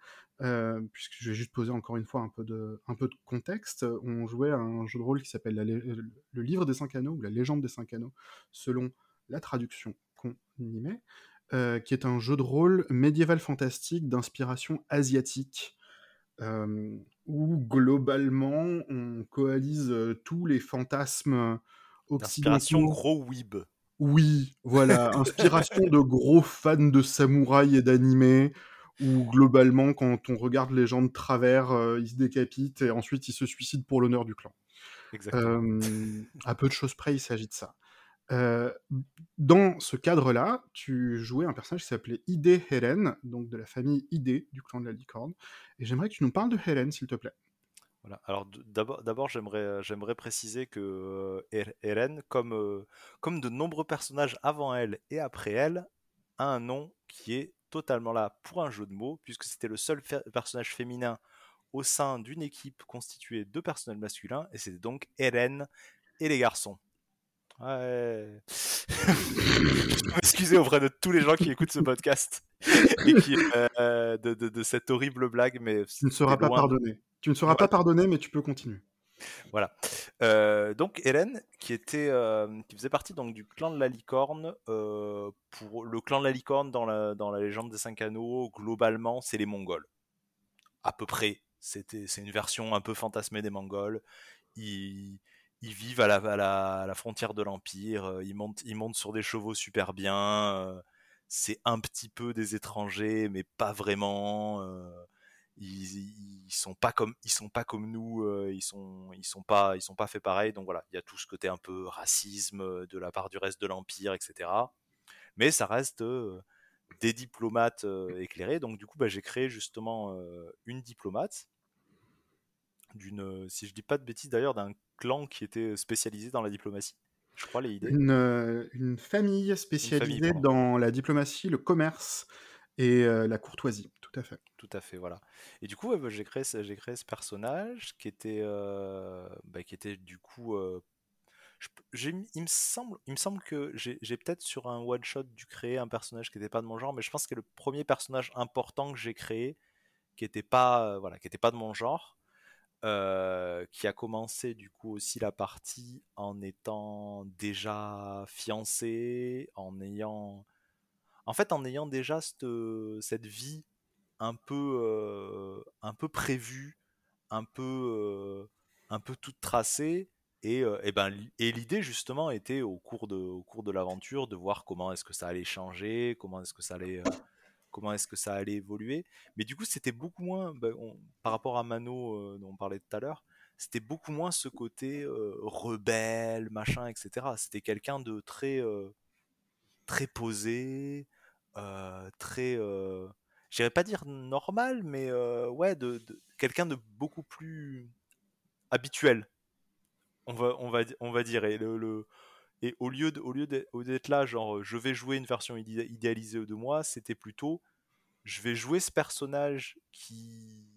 puisque je vais juste poser encore une fois un peu de, un peu de contexte. On jouait à un jeu de rôle qui s'appelle Le Livre des Cinq Anneaux, ou La Légende des Cinq Anneaux, selon la traduction qu'on y met. Euh, qui est un jeu de rôle médiéval fantastique d'inspiration asiatique, euh, où globalement on coalise euh, tous les fantasmes occidentaux. Inspiration gros weeb. Oui, voilà, inspiration de gros fans de samouraïs et d'animés, où globalement quand on regarde les gens de travers, ils se décapitent et ensuite ils se suicident pour l'honneur du clan. Exactement. à peu de choses près, il s'agit de ça. Euh, dans ce cadre-là, tu jouais un personnage qui s'appelait Ide Heren, donc de la famille Ide du clan de la licorne. Et j'aimerais que tu nous parles de Heren, s'il te plaît. Voilà. Alors d'abord, j'aimerais, euh, j'aimerais préciser que Heren, euh, comme, comme de nombreux personnages avant elle et après elle, a un nom qui est totalement là pour un jeu de mots, puisque c'était le seul personnage féminin au sein d'une équipe constituée de personnages masculins, et c'était donc Eren et les garçons. Ouais. Excusez auprès de tous les gens qui écoutent ce podcast et qui euh, de, de, cette horrible blague, mais tu ne seras pas pardonné. Tu ne seras pas pardonné, mais tu peux continuer. Voilà. Euh, donc Hélène, qui était, euh, qui faisait partie donc du clan de la licorne. pour le clan de la licorne dans la dans la légende des cinq anneaux, globalement, c'est les Mongols. À peu près. C'était, c'est une version un peu fantasmée des Mongols. Ils ils vivent à la, frontière de l'Empire, euh, ils montent, sur des chevaux super bien, euh, c'est un petit peu des étrangers, mais pas vraiment. Euh, ils, ils, sont pas comme, ils sont pas nous, ils sont, sont pas, ils sont pas faits pareil. Donc voilà, il y a tout ce côté un peu racisme de la part du reste de l'Empire, etc. Mais ça reste des diplomates éclairés. Donc du coup, bah, j'ai créé justement une diplomate d'une, si je dis pas de bêtises d'ailleurs, d'un clan qui était spécialisé dans la diplomatie. Je crois les idées. Une, euh, famille spécialisée dans la diplomatie, le commerce et euh, la courtoisie, tout à fait. Tout à fait, voilà. Et du coup, bah, j'ai créé, j'ai créé ce personnage qui était, euh, bah, qui était du coup. il, me semble, il me semble que j'ai, peut-être sur un one shot dû créer un personnage qui n'était pas de mon genre, mais je pense que le premier personnage important que j'ai créé qui n'était pas, voilà, qui était pas de mon genre. Euh, qui a commencé du coup aussi la partie en étant déjà fiancé, en ayant, en fait, en ayant déjà cette, cette vie un peu, euh, un peu prévue, un peu, euh, un peu toute tracée. Et, et ben, et l'idée justement était au cours de, au cours de l'aventure de voir comment est-ce que ça allait changer, comment est-ce que ça allait comment est-ce que ça allait évoluer. Mais du coup, c'était beaucoup moins, bah, par rapport à Mano euh, dont on parlait tout à l'heure, c'était beaucoup moins ce côté euh, rebelle, machin, etc. C'était quelqu'un de très, euh, très posé, très, j'irais pas dire normal, mais ouais, de, quelqu'un de beaucoup plus habituel. On va, on va, on va dire. Et le, et au lieu, d'être là, genre, je vais jouer une version idéalisée de moi, c'était plutôt, je vais jouer ce personnage qui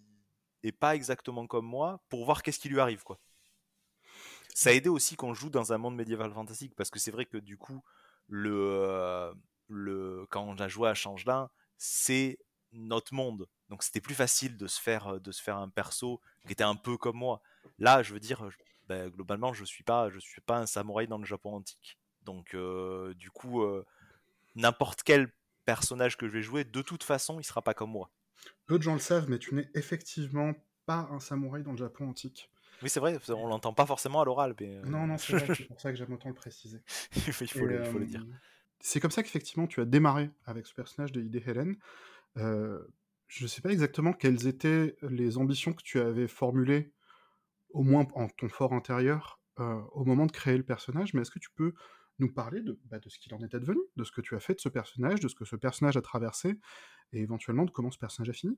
est pas exactement comme moi pour voir qu'est-ce qui lui arrive, quoi. Ça a aidé aussi qu'on joue dans un monde médiéval fantastique, parce que c'est vrai que du coup, le, euh, le, quand on a joué à Changelin, c'est notre monde. Donc c'était plus facile de se faire de se faire un perso qui était un peu comme moi. Là, je veux dire, ben, globalement, je suis pas, je suis pas un samouraï dans le Japon antique. Donc, euh, du coup, euh, n'importe quel personnage que je vais jouer, de toute façon, il sera pas comme moi. Peu de gens le savent, mais tu n'es effectivement pas un samouraï dans le Japon antique. Oui, c'est vrai, on l'entend pas forcément à l'oral. Mais... Euh, non, non, c'est pour ça que j'aime autant le préciser. il, faut, le, il faut, le, dire. C'est comme ça qu'effectivement tu as démarré avec ce personnage de Ide Helen. je ne sais pas exactement quelles étaient les ambitions que tu avais formulées au moins en ton fort intérieur, au moment de créer le personnage, mais est-ce que tu peux nous parler de, bah, de ce qu'il en est advenu, de ce que tu as fait de ce personnage, de ce que ce personnage a traversé, et éventuellement de comment ce personnage a fini?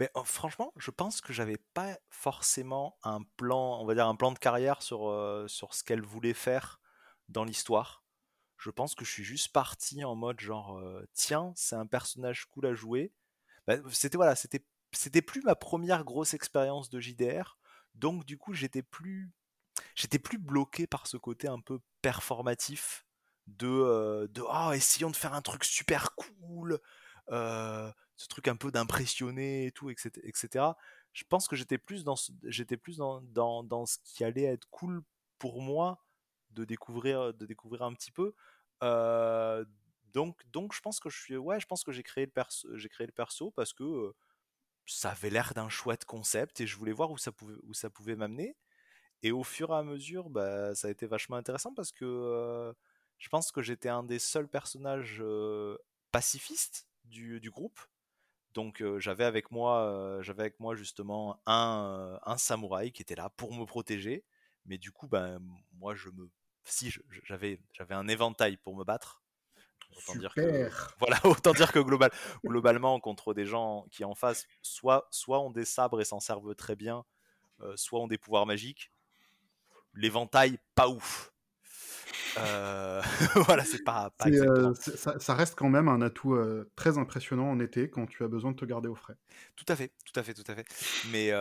Mais oh, franchement, je pense que j'avais pas forcément un plan, on va dire un plan de carrière sur, sur ce qu'elle voulait faire dans l'histoire. Je pense que je suis juste parti en mode genre tiens, c'est un personnage cool à jouer. Bah, c'était voilà, c'était plus ma première grosse expérience de JDR, donc du coup j'étais plus j'étais plus bloqué par ce côté un peu performatif de euh, de oh, essayons de faire un truc super cool, euh, ce truc un peu d'impressionner et tout, etc., etc. Je pense que j'étais plus dans j'étais plus dans, dans, dans, ce qui allait être cool pour moi de découvrir de découvrir un petit peu. Euh, donc donc je pense que je suis ouais je pense que j'ai créé le perso j'ai créé le perso parce que ça avait l'air d'un chouette concept et je voulais voir où ça pouvait, où ça pouvait m'amener. Et au fur et à mesure, bah, ça a été vachement intéressant parce que je pense que j'étais un des seuls personnages pacifistes du, du, groupe. Donc j'avais avec moi, j'avais avec moi justement un, un samouraï qui était là pour me protéger. Mais du coup, ben moi je me, si j'avais, j'avais un éventail pour me battre. Autant dire que, voilà, autant dire que global, globalement, contre des gens qui en face, soit, soit ont des sabres et s'en servent très bien, euh, soit ont des pouvoirs magiques. L'éventail, pas ouf. Euh, voilà, c'est pas, pas euh, ça, ça, reste quand même un atout très impressionnant en été quand tu as besoin de te garder au frais. Tout à fait, tout à fait, tout à fait. Mais,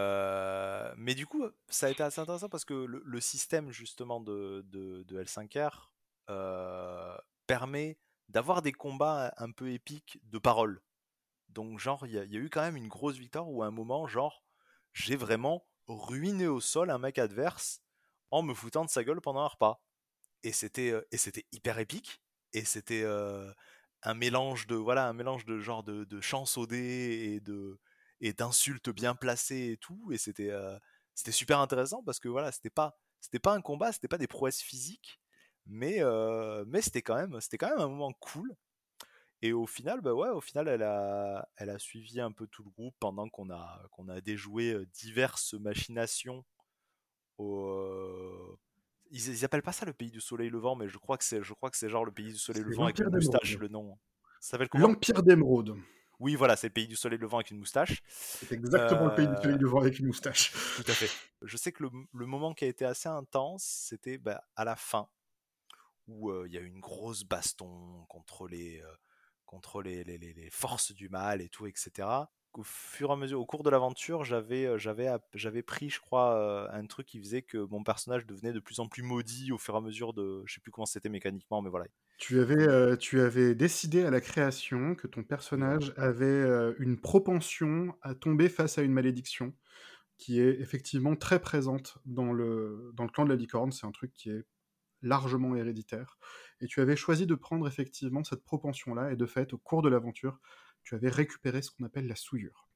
mais du coup, ça a été assez intéressant parce que le, système justement de, de, de L5R permet d'avoir des combats un peu épiques de parole. Donc, genre, il y, a eu quand même une grosse victoire où à un moment, genre, j'ai vraiment ruiné au sol un mec adverse en me foutant de sa gueule pendant un repas. Et c'était euh, et c'était hyper épique. Et c'était euh, un mélange de voilà un mélange de genre de, de chants et de et d'insultes bien placées et tout. Et c'était euh, c'était super intéressant parce que voilà c'était pas c'était pas un combat, c'était pas des prouesses physiques, mais, mais c'était quand, même, quand même un moment cool. Et au final, bah ouais, au final, elle a, elle a suivi un peu tout le groupe pendant qu'on a, qu'on a déjoué diverses machinations. Au, ils, ils, appellent pas ça le pays du soleil levant, mais je crois que c'est, je crois que c'est genre le pays du soleil levant avec une moustache, le nom. Ça s'appelle L'Empire d'Émeraude. Oui, voilà, c'est le pays du soleil levant avec une moustache. C'est exactement le pays du soleil levant avec une moustache. Tout à fait. Je sais que le, le moment qui a été assez intense, c'était bah, à la fin où il y a eu une grosse baston contre les, contre les, les, les, forces du mal et tout, etc. Au fur et à mesure, au cours de l'aventure, j'avais, j'avais, j'avais pris, je crois, un truc qui faisait que mon personnage devenait de plus en plus maudit au fur et à mesure de, je sais plus comment c'était mécaniquement, mais voilà. Tu avais, tu avais décidé à la création que ton personnage avait une propension à tomber face à une malédiction qui est effectivement très présente dans le, dans le clan de la licorne. C'est un truc qui est largement héréditaire. Et tu avais choisi de prendre effectivement cette propension-là, et de fait, au cours de l'aventure, tu avais récupéré ce qu'on appelle la souillure.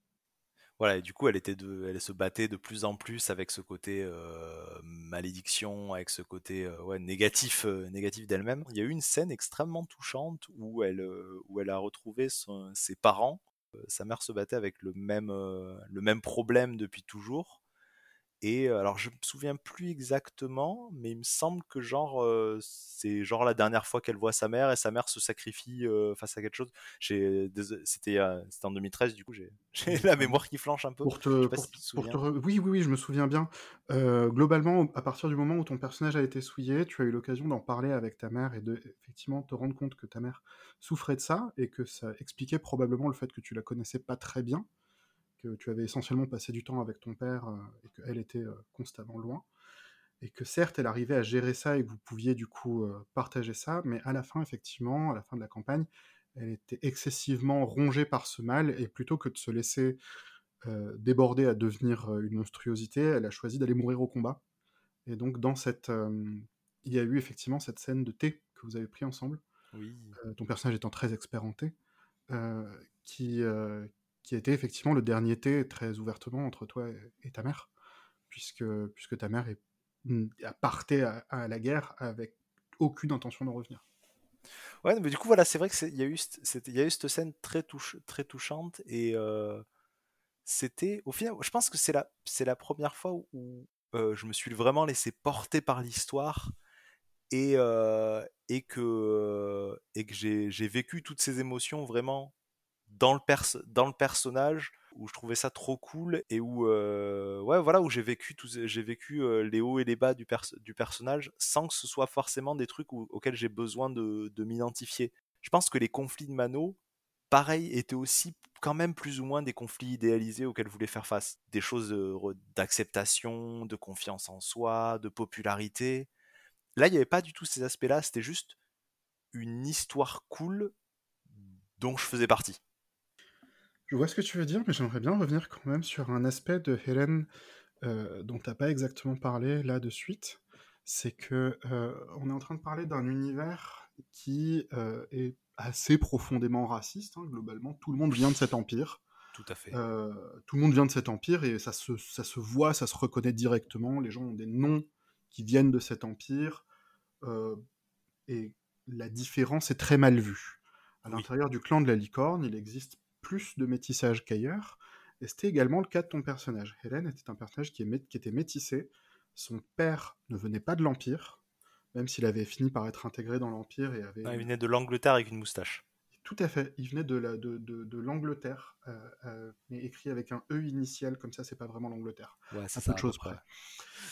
Voilà, et du coup, elle, était elle se battait de plus en plus avec ce côté euh, malédiction, avec ce côté euh, négatif, euh, négatif d'elle-même. Il y a eu une scène extrêmement touchante où elle, où elle a retrouvé ses parents. sa mère se battait avec le même, le même problème depuis toujours. Et alors je me souviens plus exactement, mais il me semble que genre c'est genre la dernière fois qu'elle voit sa mère et sa mère se sacrifie face à quelque chose. C'était en 2013 du coup j'ai la mémoire qui flanche un peu. Pour te, Oui oui oui je me souviens bien. globalement à partir du moment où ton personnage a été souillé, tu as eu l'occasion d'en parler avec ta mère et de effectivement te rendre compte que ta mère souffrait de ça et que ça expliquait probablement le fait que tu la connaissais pas très bien que tu avais essentiellement passé du temps avec ton père euh, et qu'elle était euh, constamment loin. Et que certes, elle arrivait à gérer ça et que vous pouviez du coup euh, partager ça, mais à la fin, effectivement, à la fin de la campagne, elle était excessivement rongée par ce mal et plutôt que de se laisser déborder à devenir une monstruosité, elle a choisi d'aller mourir au combat. Et donc, dans cette. il y a eu effectivement cette scène de thé que vous avez pris ensemble, oui. ton personnage étant très expert en thé, qui, qui était effectivement le dernier thé très ouvertement entre toi et, ta mère, puisque, puisque ta mère est, a parté à, la guerre avec aucune intention de revenir. Ouais, mais du coup, voilà, c'est vrai qu'il y, a eu y a eu cette scène très, touche, très touchante et euh, c'était, au final, je pense que c'est la, la première fois où, je me suis vraiment laissé porter par l'histoire et, et que, et que j'ai vécu toutes ces émotions vraiment dans le, dans le personnage où je trouvais ça trop cool et où ouais voilà où j'ai vécu j'ai vécu les hauts et les bas du, du personnage sans que ce soit forcément des trucs auxquels j'ai besoin de, de m'identifier. Je pense que les conflits de Mano, pareil, étaient aussi quand même plus ou moins des conflits idéalisés auxquels je voulais faire face. Des choses d'acceptation, de confiance en soi, de popularité. Là, il n'y avait pas du tout ces aspects-là, c'était juste une histoire cool dont je faisais partie. Je vois ce que tu veux dire, mais j'aimerais bien revenir quand même sur un aspect de Hélène euh, dont tu n'as pas exactement parlé là de suite. C'est que euh, on est en train de parler d'un univers qui euh, est assez profondément raciste. Hein, globalement, tout le monde vient de cet empire. Tout à fait. tout le monde vient de cet empire et ça se, ça se voit, ça se reconnaît directement. Les gens ont des noms qui viennent de cet empire. et la différence est très mal vue. À l'intérieur du clan de la licorne, il existe plus de métissage qu'ailleurs, et c'était également le cas de ton personnage. Hélène était un personnage qui, qui était métissé, son père ne venait pas de l'Empire, même s'il avait fini par être intégré dans l'Empire et avait... il venait de l'Angleterre avec une moustache. Tout à fait, il venait de, la, de, de, l'Angleterre, euh, euh, mais écrit avec un E initial, comme ça c'est pas vraiment l'Angleterre. Ouais, c'est ça. chose près.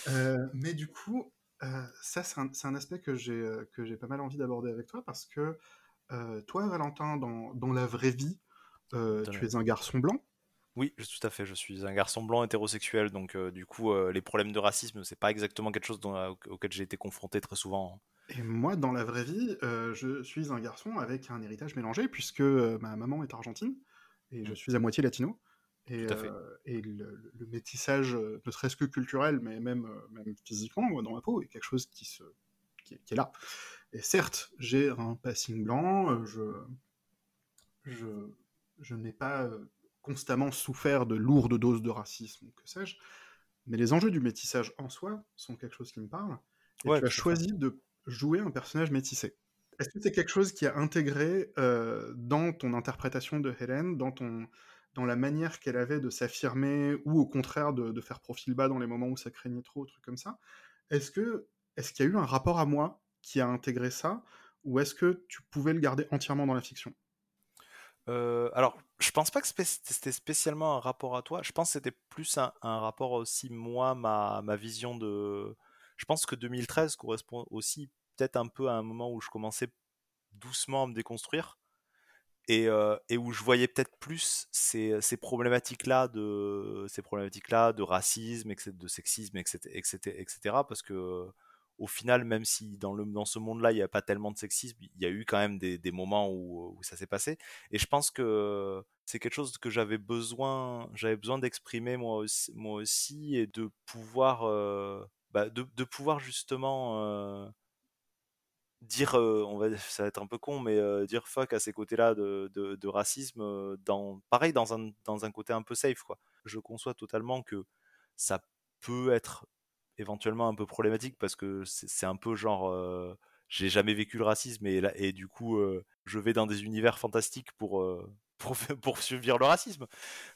Euh, mais du coup, ça c'est un, un, aspect que j'ai pas mal envie d'aborder avec toi, parce que toi, Valentin, dans, dans la vraie vie, euh, tu es un garçon blanc? Oui, tout à fait. Je suis un garçon blanc hétérosexuel, donc euh, du coup, euh, les problèmes de racisme, c'est pas exactement quelque chose auquel j'ai été confronté très souvent. Et moi, dans la vraie vie, je suis un garçon avec un héritage mélangé, puisque ma maman est argentine et je mmh. suis à moitié latino. Et, et le, métissage, ne serait-ce que culturel, mais même, même physiquement, dans ma peau, est quelque chose qui, se, qui, est là. Et certes, j'ai un passing blanc, je, je je n'ai pas euh, constamment souffert de lourdes doses de racisme, que sais-je, mais les enjeux du métissage en soi sont quelque chose qui me parle, et tu as choisi de jouer un personnage métissé. Est-ce que c'est quelque chose qui a intégré euh, dans ton interprétation de Hélène, dans, ton, dans la manière qu'elle avait de s'affirmer, ou au contraire de, faire profil bas dans les moments où ça craignait trop, trucs comme ça? Est-ce que est-ce qu'il y a eu un rapport à moi qui a intégré ça, ou est-ce que tu pouvais le garder entièrement dans la fiction? Euh, alors, je pense pas que c'était spécialement un rapport à toi. Je pense que c'était plus un, rapport aussi, moi, ma, ma vision de. Je pense que 2013 correspond aussi peut-être un peu à un moment où je commençais doucement à me déconstruire et, euh, et où je voyais peut-être plus ces, ces problématiques-là de ces problématiques-là de racisme, de sexisme, etc., etc., etc. Parce que au final, même si dans, le, dans ce monde-là, il n'y a pas tellement de sexisme, il y a eu quand même des, des moments où, où, ça s'est passé. Et je pense que c'est quelque chose que j'avais besoin, j'avais besoin d'exprimer moi aussi, moi aussi et de pouvoir, euh, bah, de, de, pouvoir justement euh, dire, euh, on va, ça va être un peu con, mais dire fuck à ces côtés-là de, de, de, racisme, dans, pareil dans un, dans un côté un peu safe. Quoi. Je conçois totalement que ça peut être éventuellement un peu problématique parce que c'est un peu genre euh, j'ai jamais vécu le racisme et, là, et du coup euh, je vais dans des univers fantastiques pour, euh, pour, subir le racisme.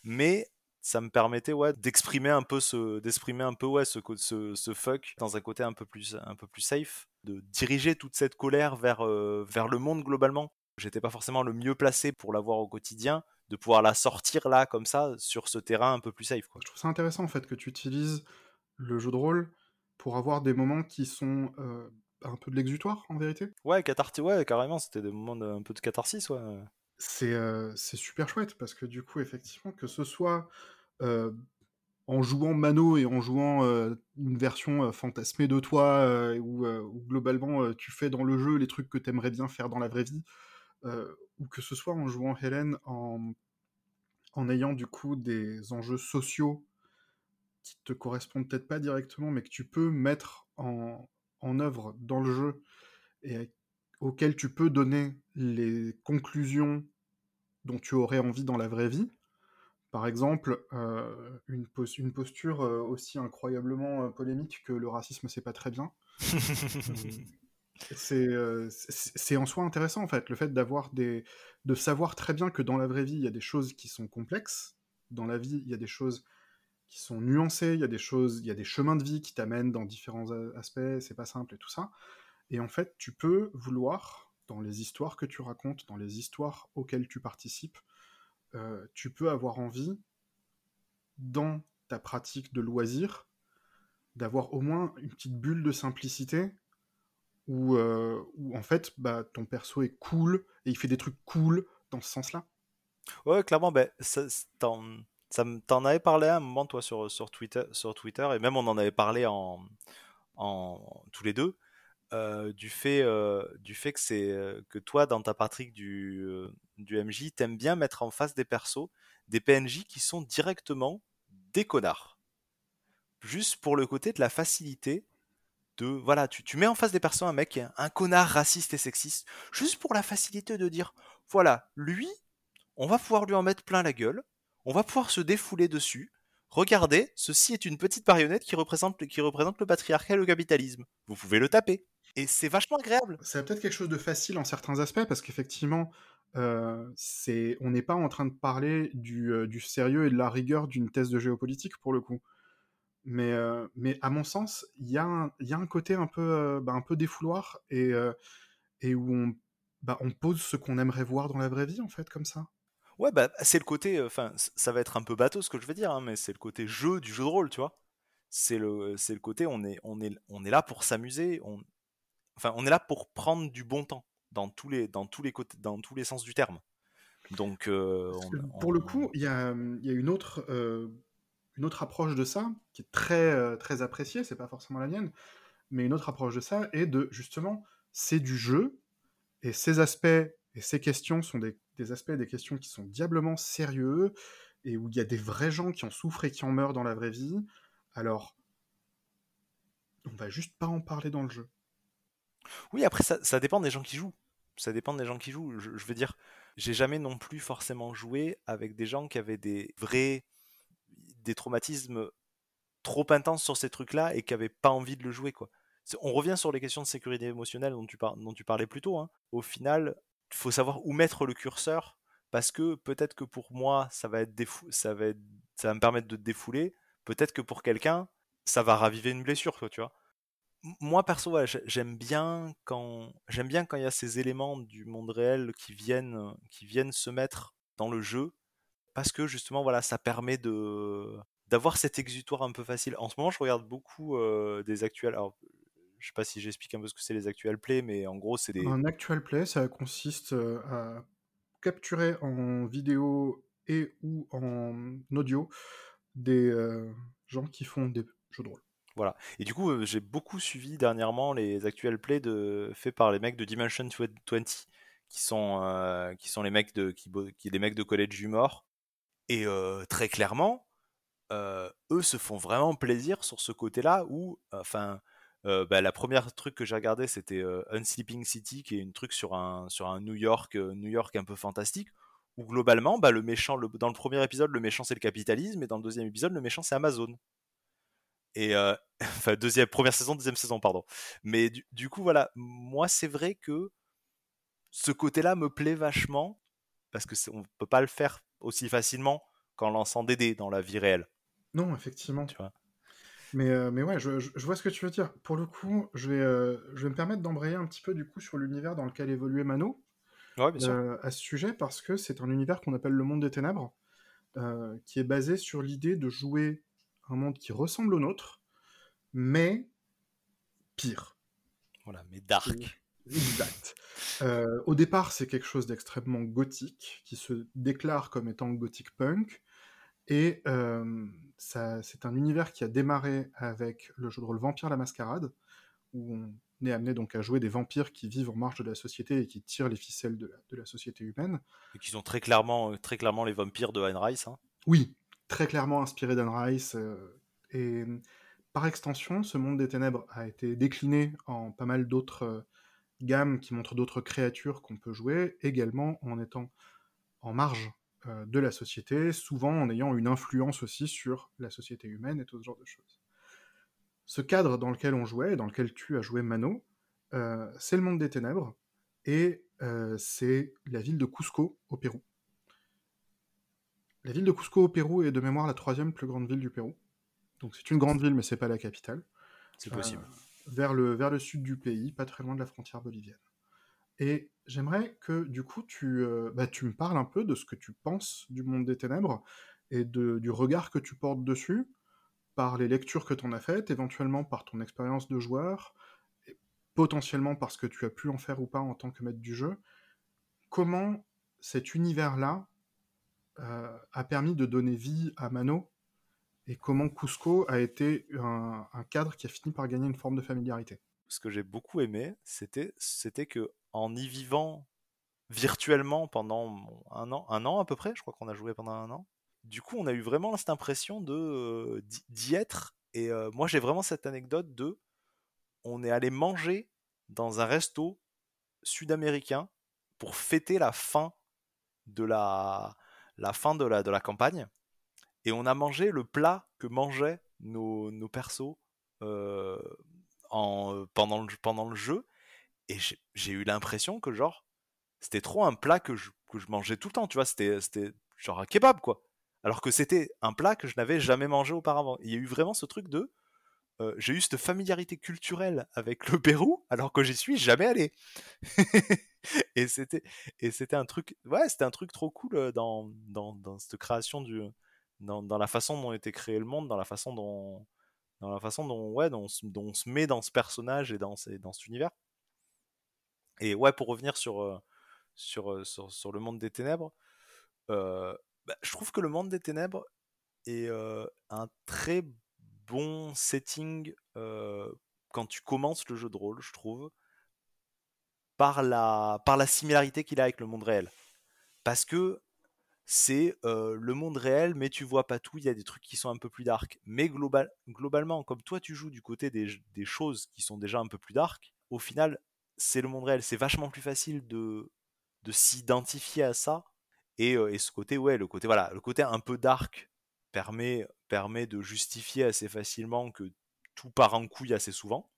Mais ça me permettait ouais d'exprimer un peu ce d'exprimer un peu ouais ce, ce, ce fuck dans un côté un peu plus un peu plus safe de diriger toute cette colère vers vers le monde globalement. J'étais pas forcément le mieux placé pour l'avoir au quotidien de pouvoir la sortir là comme ça sur ce terrain un peu plus safe je trouve ça intéressant en fait que tu utilises le jeu de rôle pour avoir des moments qui sont euh, un peu de l'exutoire en vérité. Ouais, catharsis, ouais, carrément, c'était des moments de, un peu de catharsis, ouais. C'est euh, super chouette parce que du coup, effectivement, que ce soit euh, en jouant Mano et en jouant une version fantasmée de toi, où, globalement tu fais dans le jeu les trucs que tu aimerais bien faire dans la vraie vie, ou que ce soit en jouant Hélène en, en ayant du coup des enjeux sociaux qui te correspondent peut-être pas directement, mais que tu peux mettre en, en œuvre dans le jeu et auquel tu peux donner les conclusions dont tu aurais envie dans la vraie vie. Par exemple, euh, une, une, posture euh, aussi incroyablement euh, polémique que le racisme, c'est pas très bien. c'est en soi intéressant en fait, le fait d'avoir des, de savoir très bien que dans la vraie vie, il y a des choses qui sont complexes. Dans la vie, il y a des choses qui sont nuancés, il y a des choses, il y a des chemins de vie qui t'amènent dans différents aspects, c'est pas simple et tout ça. Et en fait, tu peux vouloir, dans les histoires que tu racontes, dans les histoires auxquelles tu participes, euh, tu peux avoir envie, dans ta pratique de loisir, d'avoir au moins une petite bulle de simplicité où, euh, où en fait, bah, ton perso est cool et il fait des trucs cool dans ce sens-là. Ouais, clairement, ben, t'en avais parlé à un moment toi sur, Twitter, et même on en avait parlé en, tous les deux euh, du fait euh, du fait que c'est euh, que toi dans ta pratique du du MJ t'aimes bien mettre en face des persos des PNJ qui sont directement des connards. Juste pour le côté de la facilité de voilà tu, tu mets en face des persos un mec un connard raciste et sexiste juste pour la facilité de dire voilà lui on va pouvoir lui en mettre plein la gueule on va pouvoir se défouler dessus. Regardez, ceci est une petite marionnette qui représente, qui représente le patriarcat et le capitalisme. Vous pouvez le taper. Et c'est vachement agréable. C'est peut-être quelque chose de facile en certains aspects, parce qu'effectivement, euh, on n'est pas en train de parler euh, du, sérieux et de la rigueur d'une thèse de géopolitique, pour le coup. Mais, euh, mais à mon sens, il y, a un côté un peu, bah, un peu défouloir, et, et où on, bah, on pose ce qu'on aimerait voir dans la vraie vie, en fait, comme ça. Ouais, bah, c'est le côté. Euh, enfin, ça va être un peu bateau ce que je vais dire, hein, mais c'est le côté jeu du jeu de rôle, tu vois. C'est le, c'est le côté, on est, on est, on est là pour s'amuser. On, enfin, on est là pour prendre du bon temps dans tous les, dans tous les côtés, dans tous les sens du terme. Donc, euh, pour le coup, il y a, y a, une autre, euh, une autre approche de ça qui est très, très appréciée. C'est pas forcément la mienne, mais une autre approche de ça est de justement, c'est du jeu et ces aspects et ces questions sont des, des aspects, des questions qui sont diablement sérieux et où il y a des vrais gens qui en souffrent et qui en meurent dans la vraie vie. Alors, on va juste pas en parler dans le jeu. Oui, après, ça, ça dépend des gens qui jouent. Ça dépend des gens qui jouent. Je, veux dire, j'ai jamais non plus forcément joué avec des gens qui avaient des vrais des traumatismes trop intenses sur ces trucs-là et qui n'avaient pas envie de le jouer, quoi. On revient sur les questions de sécurité émotionnelle dont tu, par... dont tu parlais plus tôt. Hein. Au final, faut savoir où mettre le curseur parce que peut-être que pour moi ça va être ça va me permettre de défouler. Peut-être que pour quelqu'un ça va raviver une blessure tu vois. Moi perso j'aime bien quand j'aime bien quand il y a ces éléments du monde réel qui viennent qui viennent se mettre dans le jeu parce que justement voilà ça permet de d'avoir cet exutoire un peu facile. En ce moment je regarde beaucoup euh, des actuels je sais pas si j'explique un peu ce que c'est les actual play, mais en gros, c'est des. Un actual play, ça consiste euh, à capturer en vidéo et ou en audio des euh, gens qui font des jeux de rôle. Voilà. Et du coup, euh, j'ai beaucoup suivi dernièrement les actual plays de... faits par les mecs de Dimension 20, qui sont, qui sont les mecs de, qui, qui, mecs de College Humor. Et très clairement, eux se font vraiment plaisir sur ce côté-là où, enfin, euh, bah, la première truc que j'ai regardé, c'était euh, Unsleeping City, qui est une truc sur un, sur un New York, euh, New York un peu fantastique, où globalement, bah, le méchant, dans le premier épisode, le méchant c'est le capitalisme, et dans le deuxième épisode, le méchant c'est Amazon. Et enfin, deuxième, première saison, deuxième saison, pardon. Mais du, du coup, voilà, moi c'est vrai que ce côté-là me plaît vachement, parce que on peut pas le faire aussi facilement qu'en lançant des dés dans la vie réelle. Non, effectivement. Tu vois? Mais, euh, mais ouais, je, vois ce que tu veux dire. Pour le coup, je vais, euh, je vais me permettre d'embrayer un petit peu du coup sur l'univers dans lequel évoluait Mano euh, à ce sujet, parce que c'est un univers qu'on appelle le monde des ténèbres, qui est basé sur l'idée de jouer un monde qui ressemble au nôtre, mais pire. Voilà, mais dark. Exact. au départ, c'est quelque chose d'extrêmement gothique, qui se déclare comme étant gothique punk, et c'est un univers qui a démarré avec le jeu de rôle Vampire la Mascarade, où on est amené donc à jouer des vampires qui vivent en marge de la société et qui tirent les ficelles de la, société humaine. Et qui sont très clairement, euh, très clairement les vampires de Anne Rice. Hein. Oui, très clairement inspirés d'Anne Rice. Euh, et par extension, ce monde des ténèbres a été décliné en pas mal d'autres euh, gammes qui montrent d'autres créatures qu'on peut jouer, également en étant en marge de la société, souvent en ayant une influence aussi sur la société humaine et tout ce genre de choses. Ce cadre dans lequel on jouait, dans lequel tu as joué Mano, euh, c'est le monde des ténèbres, et euh, c'est la ville de Cusco au Pérou. La ville de Cusco au Pérou est de mémoire la troisième plus grande ville du Pérou. Donc c'est une grande ville, mais c'est pas la capitale. C'est possible. vers, le, vers le sud du pays, pas très loin de la frontière bolivienne. Et j'aimerais que du coup tu, bah, tu me parles un peu de ce que tu penses du monde des ténèbres et du regard que tu portes dessus par les lectures que tu en as faites, éventuellement par ton expérience de joueur, et potentiellement parce que tu as pu en faire ou pas en tant que maître du jeu. Comment cet univers-là euh, a permis de donner vie à Mano et comment Cusco a été un, cadre qui a fini par gagner une forme de familiarité? Ce que j'ai beaucoup aimé, c'était, c'était que en y vivant virtuellement pendant un an, un an à peu près, je crois qu'on a joué pendant un an. Du coup, on a eu vraiment cette impression de euh, d'y être. Et euh, moi, j'ai vraiment cette anecdote de, on est allé manger dans un resto sud-américain pour fêter la fin de la, fin de la, de la campagne. Et on a mangé le plat que mangeaient nos, nos persos euh, en, pendant, le, pendant le jeu. Et j'ai eu l'impression que, genre, c'était trop un plat que je, que je mangeais tout le temps, tu vois. C'était genre un kebab, quoi. Alors que c'était un plat que je n'avais jamais mangé auparavant. Il y a eu vraiment ce truc de. J'ai eu cette familiarité culturelle avec le Pérou alors que j'y suis jamais allé. et c'était et c'était un truc ouais c'était un truc trop cool dans, dans, dans cette création du dans, dans, la façon dont était créé le monde dans la façon dont dans la façon dont ouais dont, on se met dans ce personnage et dans dans cet univers et ouais pour revenir sur euh, euh, sur, sur le monde des ténèbres euh, bah, je trouve que le monde des ténèbres est un très bon setting quand tu commences le jeu de rôle je trouve par la, par la similarité qu'il a avec le monde réel. Parce que c'est le monde réel, mais tu vois pas tout, il y a des trucs qui sont un peu plus dark. Mais global, globalement, comme toi tu joues du côté des, des, choses qui sont déjà un peu plus dark, au final, c'est le monde réel. C'est vachement plus facile de, de s'identifier à ça. Et, et, ce côté, ouais, le côté, voilà, le côté un peu dark permet, permet de justifier assez facilement que tout part en couille assez souvent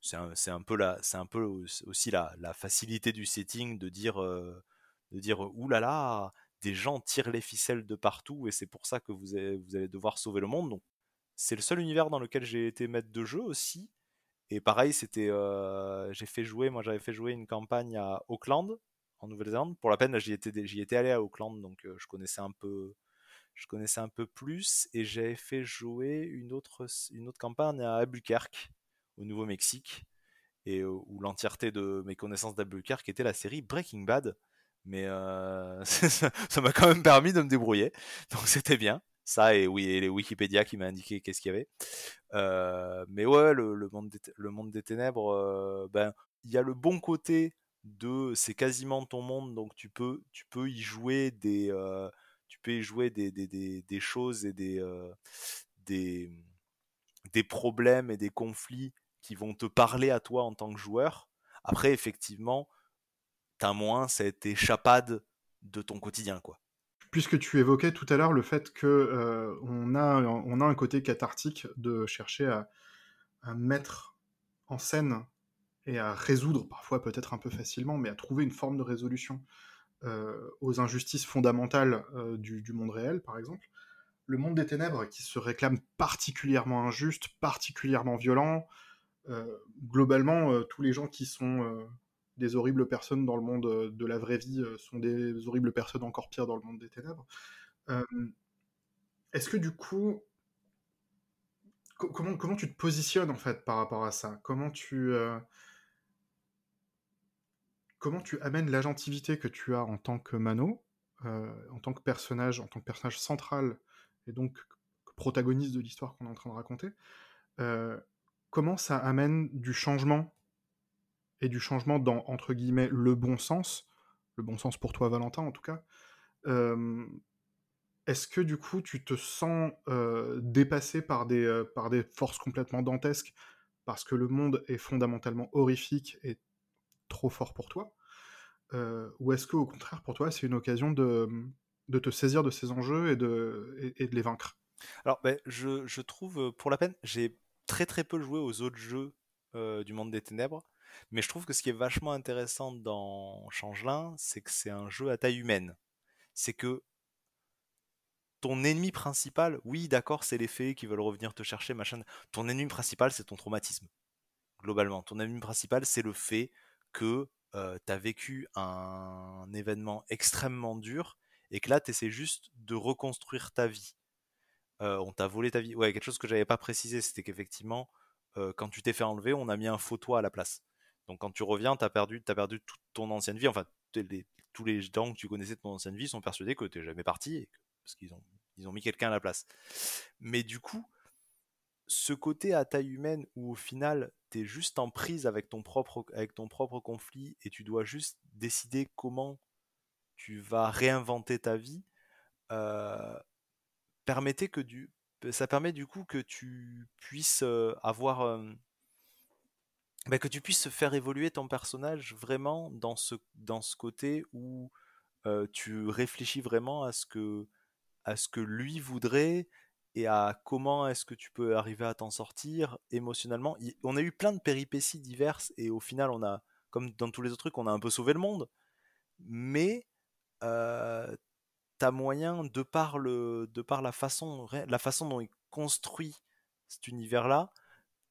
c'est un, un, peu la, un peu aussi la, la, facilité du setting de dire, de dire, oulala, là là, des gens tirent les ficelles de partout et c'est pour ça que vous allez, devoir sauver le monde. C'est le seul univers dans lequel j'ai été maître de jeu aussi. Et pareil, c'était, euh, j'ai fait jouer, moi j'avais fait jouer une campagne à Auckland, en Nouvelle-Zélande. Pour la peine, j'y étais, j'y allé à Auckland, donc euh, je connaissais un peu, je connaissais un peu plus. Et j'avais fait jouer une autre, une autre campagne à Albuquerque, au Nouveau-Mexique et où l'entièreté de mes connaissances d'Albuquerque était la série Breaking Bad. Mais euh, ça m'a quand même permis de me débrouiller, donc c'était bien. Ça et oui, et les Wikipédia qui m'a indiqué qu'est-ce qu'il y avait. Euh, mais ouais, le, monde des, le monde des ténèbres, euh, ben il y a le bon côté de c'est quasiment ton monde, donc tu peux tu peux y jouer des tu peux y jouer des, des, des, des choses et des des des problèmes et des conflits qui vont te parler à toi en tant que joueur. Après, effectivement, t'as moins cette échappade de ton quotidien, quoi. Puisque tu évoquais tout à l'heure le fait que euh, on, a, un côté cathartique de chercher à, mettre en scène et à résoudre, parfois peut-être un peu facilement, mais à trouver une forme de résolution euh, aux injustices fondamentales euh, du, monde réel, par exemple. Le monde des ténèbres, qui se réclame particulièrement injuste, particulièrement violent, globalement, tous les gens qui sont des horribles personnes dans le monde de la vraie vie sont des horribles personnes encore pires dans le monde des ténèbres. Est-ce que du coup, comment, tu te positionnes en fait par rapport à ça? Comment tu comment tu amènes l'agentivité que tu as en tant que Mano, en tant que personnage, en tant que personnage central et donc protagoniste de l'histoire qu'on est en train de raconter, comment ça amène du changement et du changement dans, entre guillemets, le bon sens, le bon sens pour toi, Valentin, en tout cas. Est-ce que du coup, tu te sens dépassé par des, par des forces complètement dantesques parce que le monde est fondamentalement horrifique et trop fort pour toi Ou est-ce que, au contraire, pour toi, c'est une occasion de, de, te saisir de ces enjeux et de, et, de les vaincre? Alors, ben, je, je trouve, pour la peine, j'ai très très peu joué aux autres jeux euh, du monde des ténèbres. Mais je trouve que ce qui est vachement intéressant dans Changelin, c'est que c'est un jeu à taille humaine. C'est que ton ennemi principal, oui, d'accord, c'est les fées qui veulent revenir te chercher, machin. Ton ennemi principal, c'est ton traumatisme. Globalement, ton ennemi principal, c'est le fait que euh, tu as vécu un événement extrêmement dur et que là, tu essaies juste de reconstruire ta vie. Euh, on t'a volé ta vie. Ouais, quelque chose que j'avais pas précisé, c'était qu'effectivement, euh, quand tu t'es fait enlever, on a mis un photo à la place. Donc quand tu reviens, tu as perdu, as perdu toute ton ancienne vie. Enfin, tous les gens que tu connaissais de ton ancienne vie sont persuadés que tu jamais parti, parce qu'ils ont, ils ont mis quelqu'un à la place. Mais du coup, ce côté à taille humaine où au final, tu es juste en prise avec ton, propre, avec ton propre conflit et tu dois juste décider comment tu vas réinventer ta vie, euh, que du, ça permet du coup que tu puisses euh, avoir euh, bah, que tu puisses faire évoluer ton personnage vraiment dans ce, dans ce côté où tu réfléchis vraiment à ce que à ce que lui voudrait et à comment est-ce que tu peux arriver à t'en sortir émotionnellement. on a eu plein de péripéties diverses et au final on a, comme dans tous les autres trucs, on a un peu sauvé le monde. Mais euh, t'as moyen, de par, le, de par la, façon, la façon dont il construit cet univers-là,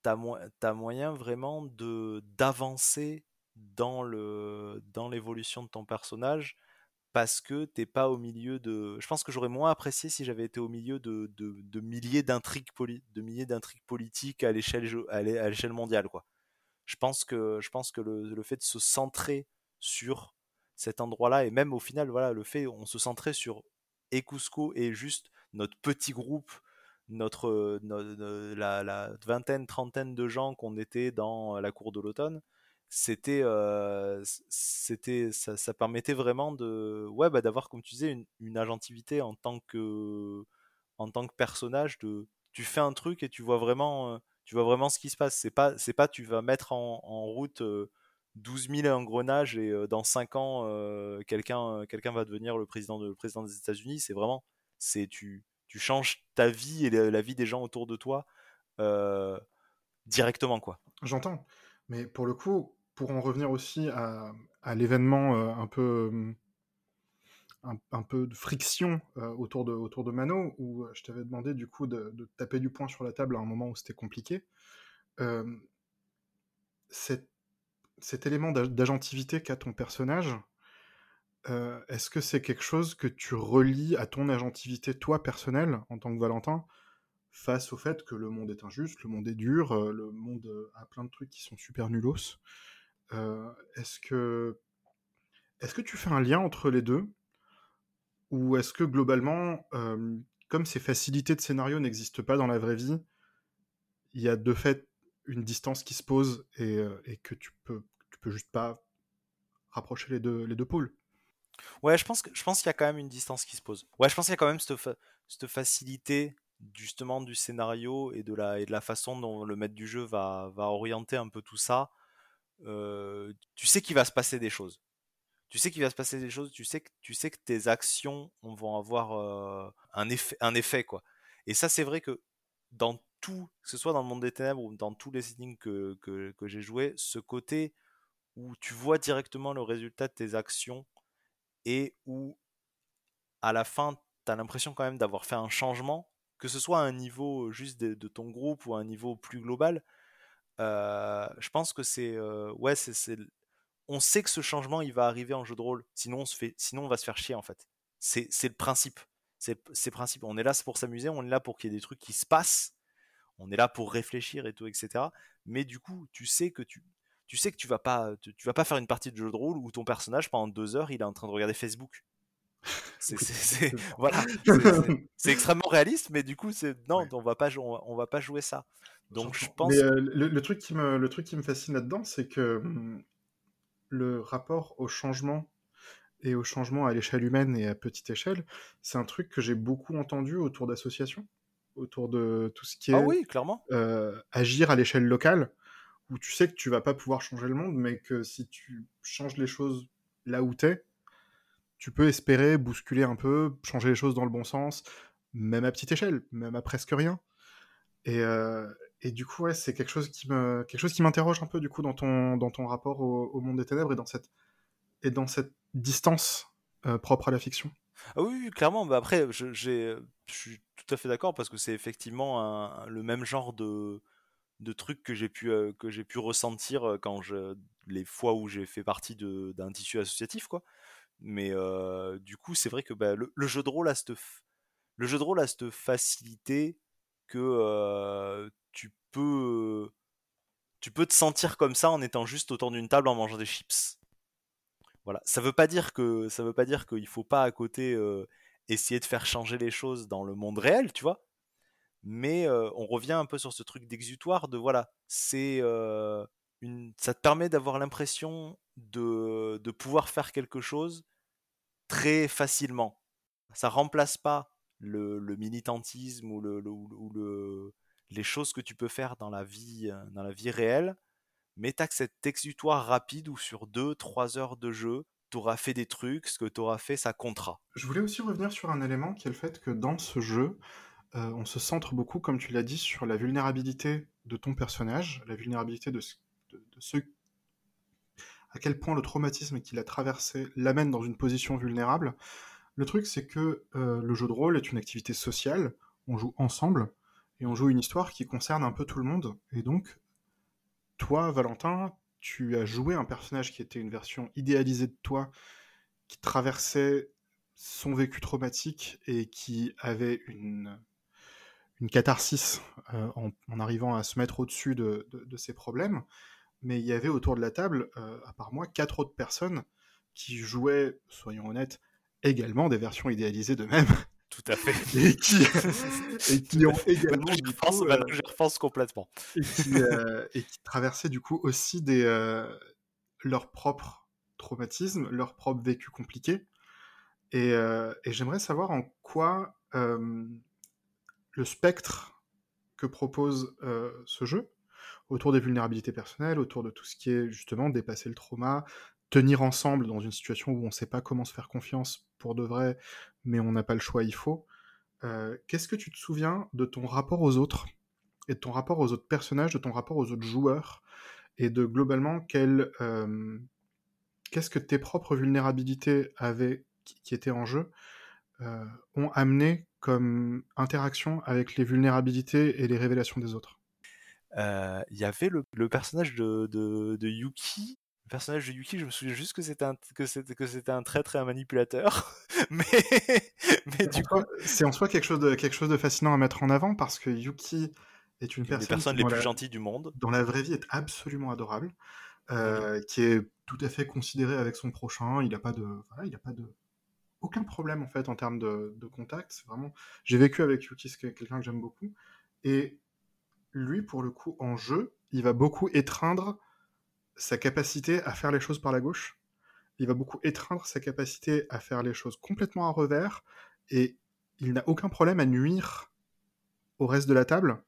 t'as, as moyen vraiment de, d'avancer dans, le, dans l'évolution de ton personnage parce que t'es pas au milieu de. Je pense que j'aurais moins apprécié si j'avais été au milieu de, de, milliers d'intrigues de milliers d'intrigues politiques à l'échelle à l'échelle mondiale quoi. Je pense que je pense que le, fait de se centrer sur cet endroit-là et même au final voilà le fait on se centrait sur Ekusco et juste notre petit groupe notre, notre la, vingtaine trentaine de gens qu'on était dans la cour de l'automne euh, c'était ça, ça, permettait vraiment de ouais bah, d'avoir comme tu disais une, une, agentivité en tant que en tant que personnage de tu fais un truc et tu vois vraiment euh, tu vois vraiment ce qui se passe. C'est pas c'est pas tu vas mettre en, en route 12 000 engrenages et euh, dans 5 ans quelqu'un quelqu'un va devenir le président de, le président des États-Unis. C'est vraiment c'est tu tu changes ta vie et la, vie des gens autour de toi directement quoi j'entends mais pour le coup pour en revenir aussi à, l'événement euh, un peu un, peu de friction euh, autour, de, autour de Mano, où euh, je t'avais demandé du coup de, taper du poing sur la table à un moment où c'était compliqué. cet, cet, élément d'agentivité qu'a ton personnage, est-ce que c'est quelque chose que tu relis à ton agentivité, toi, personnelle, en tant que Valentin, face au fait que le monde est injuste, le monde est dur, le monde a plein de trucs qui sont super nulos? Est-ce que est-ce que tu fais un lien entre les deux? Ou est-ce que globalement, comme ces facilités de scénario n'existent pas dans la vraie vie, il y a de fait une distance qui se pose et, que tu peux, tu peux juste pas rapprocher les deux, les deux pôles? Ouais, je pense, que, je pense qu'il y a quand même une distance qui se pose. Ouais, je pense qu'il y a quand même cette, cette facilité justement du scénario et de, la, et de la façon dont le maître du jeu va, va orienter un peu tout ça tu sais qu'il va se passer des choses. Tu sais qu'il va se passer des choses, tu sais que, tu sais que tes actions vont avoir un, effet, un effet, quoi. Et ça, c'est vrai que dans tout, que ce soit dans le monde des ténèbres ou dans tous les settings que, que, que j'ai joué, ce côté où tu vois directement le résultat de tes actions et où à la fin, tu as l'impression quand même d'avoir fait un changement, que ce soit à un niveau juste de, ton groupe ou à un niveau plus global, euh, je pense que c'est euh, ouais, on sait que ce changement il va arriver en jeu de rôle, sinon on va se faire chier en fait. C'est le principe. C'est le principe. On est là pour s'amuser, on est là pour qu'il y ait des trucs qui se passent, on est là pour réfléchir et tout, etc. Mais du coup, tu sais que tu, tu sais que tu vas pas, tu, vas pas faire une partie de jeu de rôle où ton personnage pendant deux heures il est en train de regarder Facebook. C'est voilà, c'est extrêmement réaliste, mais du coup, c'est non, on va pas, on, on va pas jouer ça. Donc je pense. Mais euh, le, truc qui me, le truc qui me fascine là-dedans, c'est que hum, le rapport au changement et au changement à l'échelle humaine et à petite échelle, c'est un truc que j'ai beaucoup entendu autour d'associations, autour de tout ce qui ah est oui, clairement. Euh, agir à l'échelle locale, où tu sais que tu vas pas pouvoir changer le monde, mais que si tu changes les choses là où tu es, tu peux espérer bousculer un peu, changer les choses dans le bon sens, même à petite échelle, même à presque rien. Et, euh, et du coup, c'est quelque chose qui m'interroge un peu du coup dans ton, rapport au, monde des ténèbres et dans cette, distance euh, propre à la fiction. Ah oui, clairement. Bah après, j'ai, je suis tout à fait d'accord parce que c'est effectivement le même genre de, de trucs que j'ai pu, que j'ai pu ressentir quand je, les fois où j'ai fait partie d'un tissu associatif. Quoi. Mais du coup, c'est vrai que bah, le, jeu de rôle a cette, le jeu de rôle a cette facilité que tu peux tu peux te sentir comme ça en étant juste autour d'une table en mangeant des chips. Voilà, ça veut pas dire que ça veut pas dire qu'il faut pas à côté essayer de faire changer les choses dans le monde réel, tu vois. Mais on revient un peu sur ce truc d'exutoire de voilà, c'est une, ça te permet d'avoir l'impression de, de pouvoir faire quelque chose très facilement. Ça remplace pas le, militantisme ou, le, ou le, les choses que tu peux faire dans la vie, dans la vie réelle, mais tu as cet exutoire rapide où sur 2-3 heures de jeu, tu auras fait des trucs, ce que tu auras fait, ça comptera. Je voulais aussi revenir sur un élément qui est le fait que dans ce jeu, euh, on se centre beaucoup, comme tu l'as dit, sur la vulnérabilité de ton personnage, la vulnérabilité de, de, ceux à quel point le traumatisme qu'il a traversé l'amène dans une position vulnérable. Le truc, c'est que euh, le jeu de rôle est une activité sociale, on joue ensemble, et on joue une histoire qui concerne un peu tout le monde. Et donc, toi, Valentin, tu as joué un personnage qui était une version idéalisée de toi, qui traversait son vécu traumatique et qui avait une, une catharsis euh, en, arrivant à se mettre au-dessus de, ses problèmes. Mais il y avait autour de la table, euh, à part moi, quatre autres personnes qui jouaient, soyons honnêtes, également des versions idéalisées d'eux-mêmes. Tout à fait. Et qui, et qui ont également. Je, repense, euh, je repense complètement. Et qui, et qui, traversaient du coup aussi des, leurs propres traumatismes, leurs propres vécus compliqués. Et, et j'aimerais savoir en quoi le spectre que propose ce jeu, autour des vulnérabilités personnelles, autour de tout ce qui est justement dépasser le trauma, tenir ensemble dans une situation où on ne sait pas comment se faire confiance pour de vrai, mais on n'a pas le choix, il faut. Euh, qu'est-ce que tu te souviens de ton rapport aux autres et de ton rapport aux autres personnages, de ton rapport aux autres joueurs et de globalement quel, euh, qu'est-ce que tes propres vulnérabilités avaient, qui, étaient en jeu euh, ont amené comme interaction avec les vulnérabilités et les révélations des autres Il y avait le, personnage de, de Yuki personnage de Yuki, je me souviens juste que c'était un, que c'était, que c'était un traître et un manipulateur. mais, mais du coup. C'est en soi quelque chose, de, quelque chose de fascinant à mettre en avant parce que Yuki est une, personne. Des personnes les plus gentilles du monde. Dans la vraie vie, est absolument adorable. Euh, qui est tout à fait considéré avec son prochain. Il n'a pas de. Voilà, il a pas de. Aucun problème en fait en termes de, contact. C'est vraiment. J'ai vécu avec Yuki, c'est quelqu'un que j'aime beaucoup. Et lui, pour le coup, en jeu, il va beaucoup étreindre sa capacité à faire les choses par la gauche. Il va beaucoup étreindre sa capacité à faire les choses complètement à revers. Et il n'a aucun problème à nuire au reste de la table,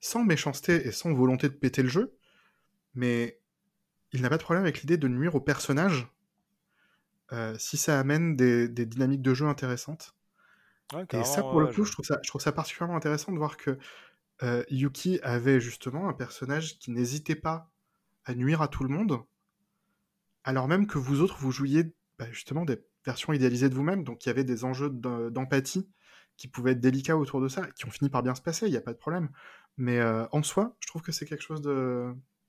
sans méchanceté et sans volonté de péter le jeu. Mais il n'a pas de problème avec l'idée de nuire au personnage euh, si ça amène des, dynamiques de jeu intéressantes. et ça, pour le coup, je... trouve ça, je trouve ça particulièrement intéressant de voir que euh, Yuki avait justement un personnage qui n'hésitait pas à nuire à tout le monde, alors même que vous autres, vous jouiez bah, justement des versions idéalisées de vous-même, donc il y avait des enjeux d'empathie qui pouvaient être délicats autour de ça, qui ont fini par bien se passer, il n'y a pas de problème. Mais euh, en soi, je trouve que c'est quelque chose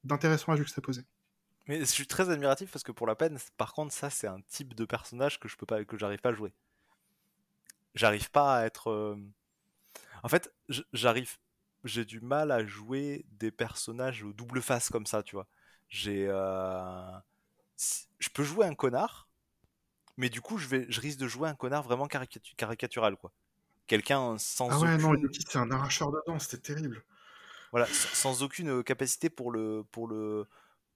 d'intéressant à juxtaposer. Mais je suis très admiratif parce que pour la peine, par contre, ça c'est un type de personnage que je peux pas, que j'arrive pas à jouer. J'arrive pas à être. Euh, en fait, j'arrive, j'ai du mal à jouer des personnages double face comme ça, tu vois. J'ai, euh, je peux jouer un connard, mais du coup, je vais, je risque de jouer un connard vraiment caricatural, quoi. Quelqu'un sans ah ouais, non, c'est un arracheur de dents, c'était terrible. Voilà, sans aucune capacité pour le, pour le,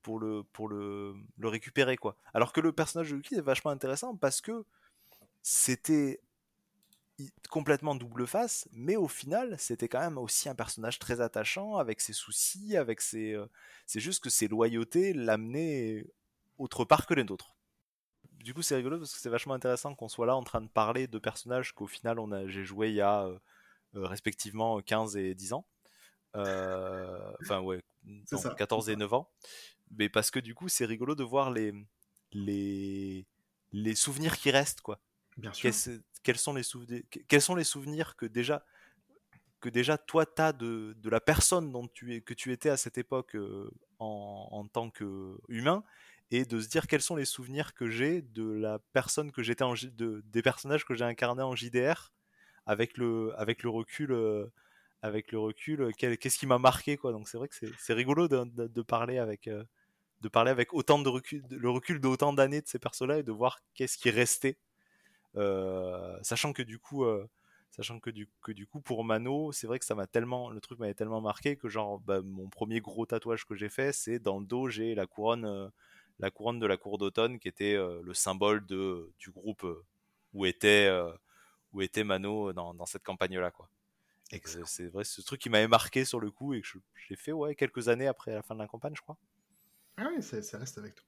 pour le, pour le, le récupérer, quoi. Alors que le personnage de Yuki est vachement intéressant parce que c'était complètement double face, mais au final, c'était quand même aussi un personnage très attachant, avec ses soucis, avec ses. Euh, c'est juste que ses loyautés l'amenaient autre part que les autres. Du coup, c'est rigolo parce que c'est vachement intéressant qu'on soit là en train de parler de personnages qu'au final, on a, j'ai joué il y a euh, euh, respectivement 15 et 10 ans. Enfin, ouais, 14 et 9 ans. Mais parce que du coup, c'est rigolo de voir les, les, les souvenirs qui restent, quoi. Bien sûr. quels sont les souvenirs, quels sont les souvenirs que déjà que déjà toi tu as de, de, la personne dont tu es, que tu étais à cette époque euh, en, en, tant qu'humain et de se dire quels sont les souvenirs que j'ai de la personne que j'étais en de, des personnages que j'ai incarnés en JDR avec le avec le recul euh, avec le recul qu'est-ce qui m'a marqué quoi. Donc c'est vrai que c'est rigolo de, parler avec euh, de parler avec autant de recul le recul d'autant d'années de ces persos là et de voir qu'est-ce qui restait. Sachant que du coup sachant que du, que du coup pour Mano c'est vrai que ça m'a tellement le truc m'avait tellement marqué que genre bah, mon premier gros tatouage que j'ai fait c'est dans le dos j'ai la couronne euh, la couronne de la cour d'automne qui était euh, le symbole de du groupe euh, où était où était Mano dans, dans cette campagne là quoi c'est vrai ce truc qui m'avait marqué sur le coup et que j'ai fait ouais quelques années après la fin de la campagne je crois ah oui ça reste avec toi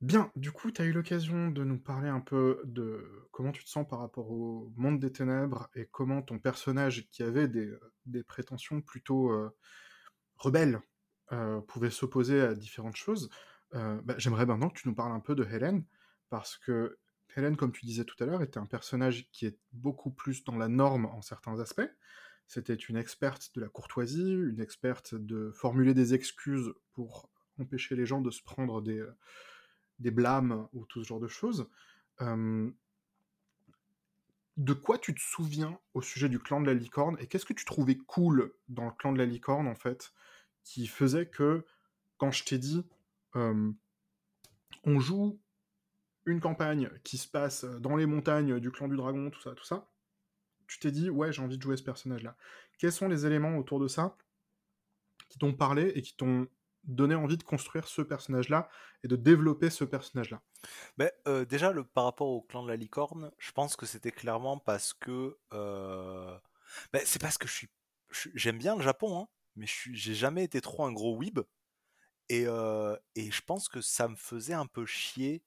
Bien, du coup, tu as eu l'occasion de nous parler un peu de comment tu te sens par rapport au monde des ténèbres et comment ton personnage, qui avait des, des prétentions plutôt euh, rebelles, euh, pouvait s'opposer à différentes choses. Euh, bah, J'aimerais maintenant que tu nous parles un peu de Hélène, parce que Hélène, comme tu disais tout à l'heure, était un personnage qui est beaucoup plus dans la norme en certains aspects. C'était une experte de la courtoisie, une experte de formuler des excuses pour empêcher les gens de se prendre des des blâmes ou tout ce genre de choses. de quoi tu te souviens au sujet du clan de la licorne et qu'est-ce que tu trouvais cool dans le clan de la licorne en fait qui faisait que quand je t'ai dit on joue une campagne qui se passe dans les montagnes du clan du dragon, tout ça, tout ça, tu t'es dit ouais j'ai envie de jouer ce personnage là. Quels sont les éléments autour de ça qui t'ont parlé et qui t'ont donner envie de construire ce personnage-là et de développer ce personnage-là? Mais euh, déjà, le, par rapport au clan de la licorne, je pense que c'était clairement parce que euh... ben, c'est parce que je suis, j'aime bien le Japon, hein, mais je j'ai jamais été trop un gros weeb et, euh, et je pense que ça me faisait un peu chier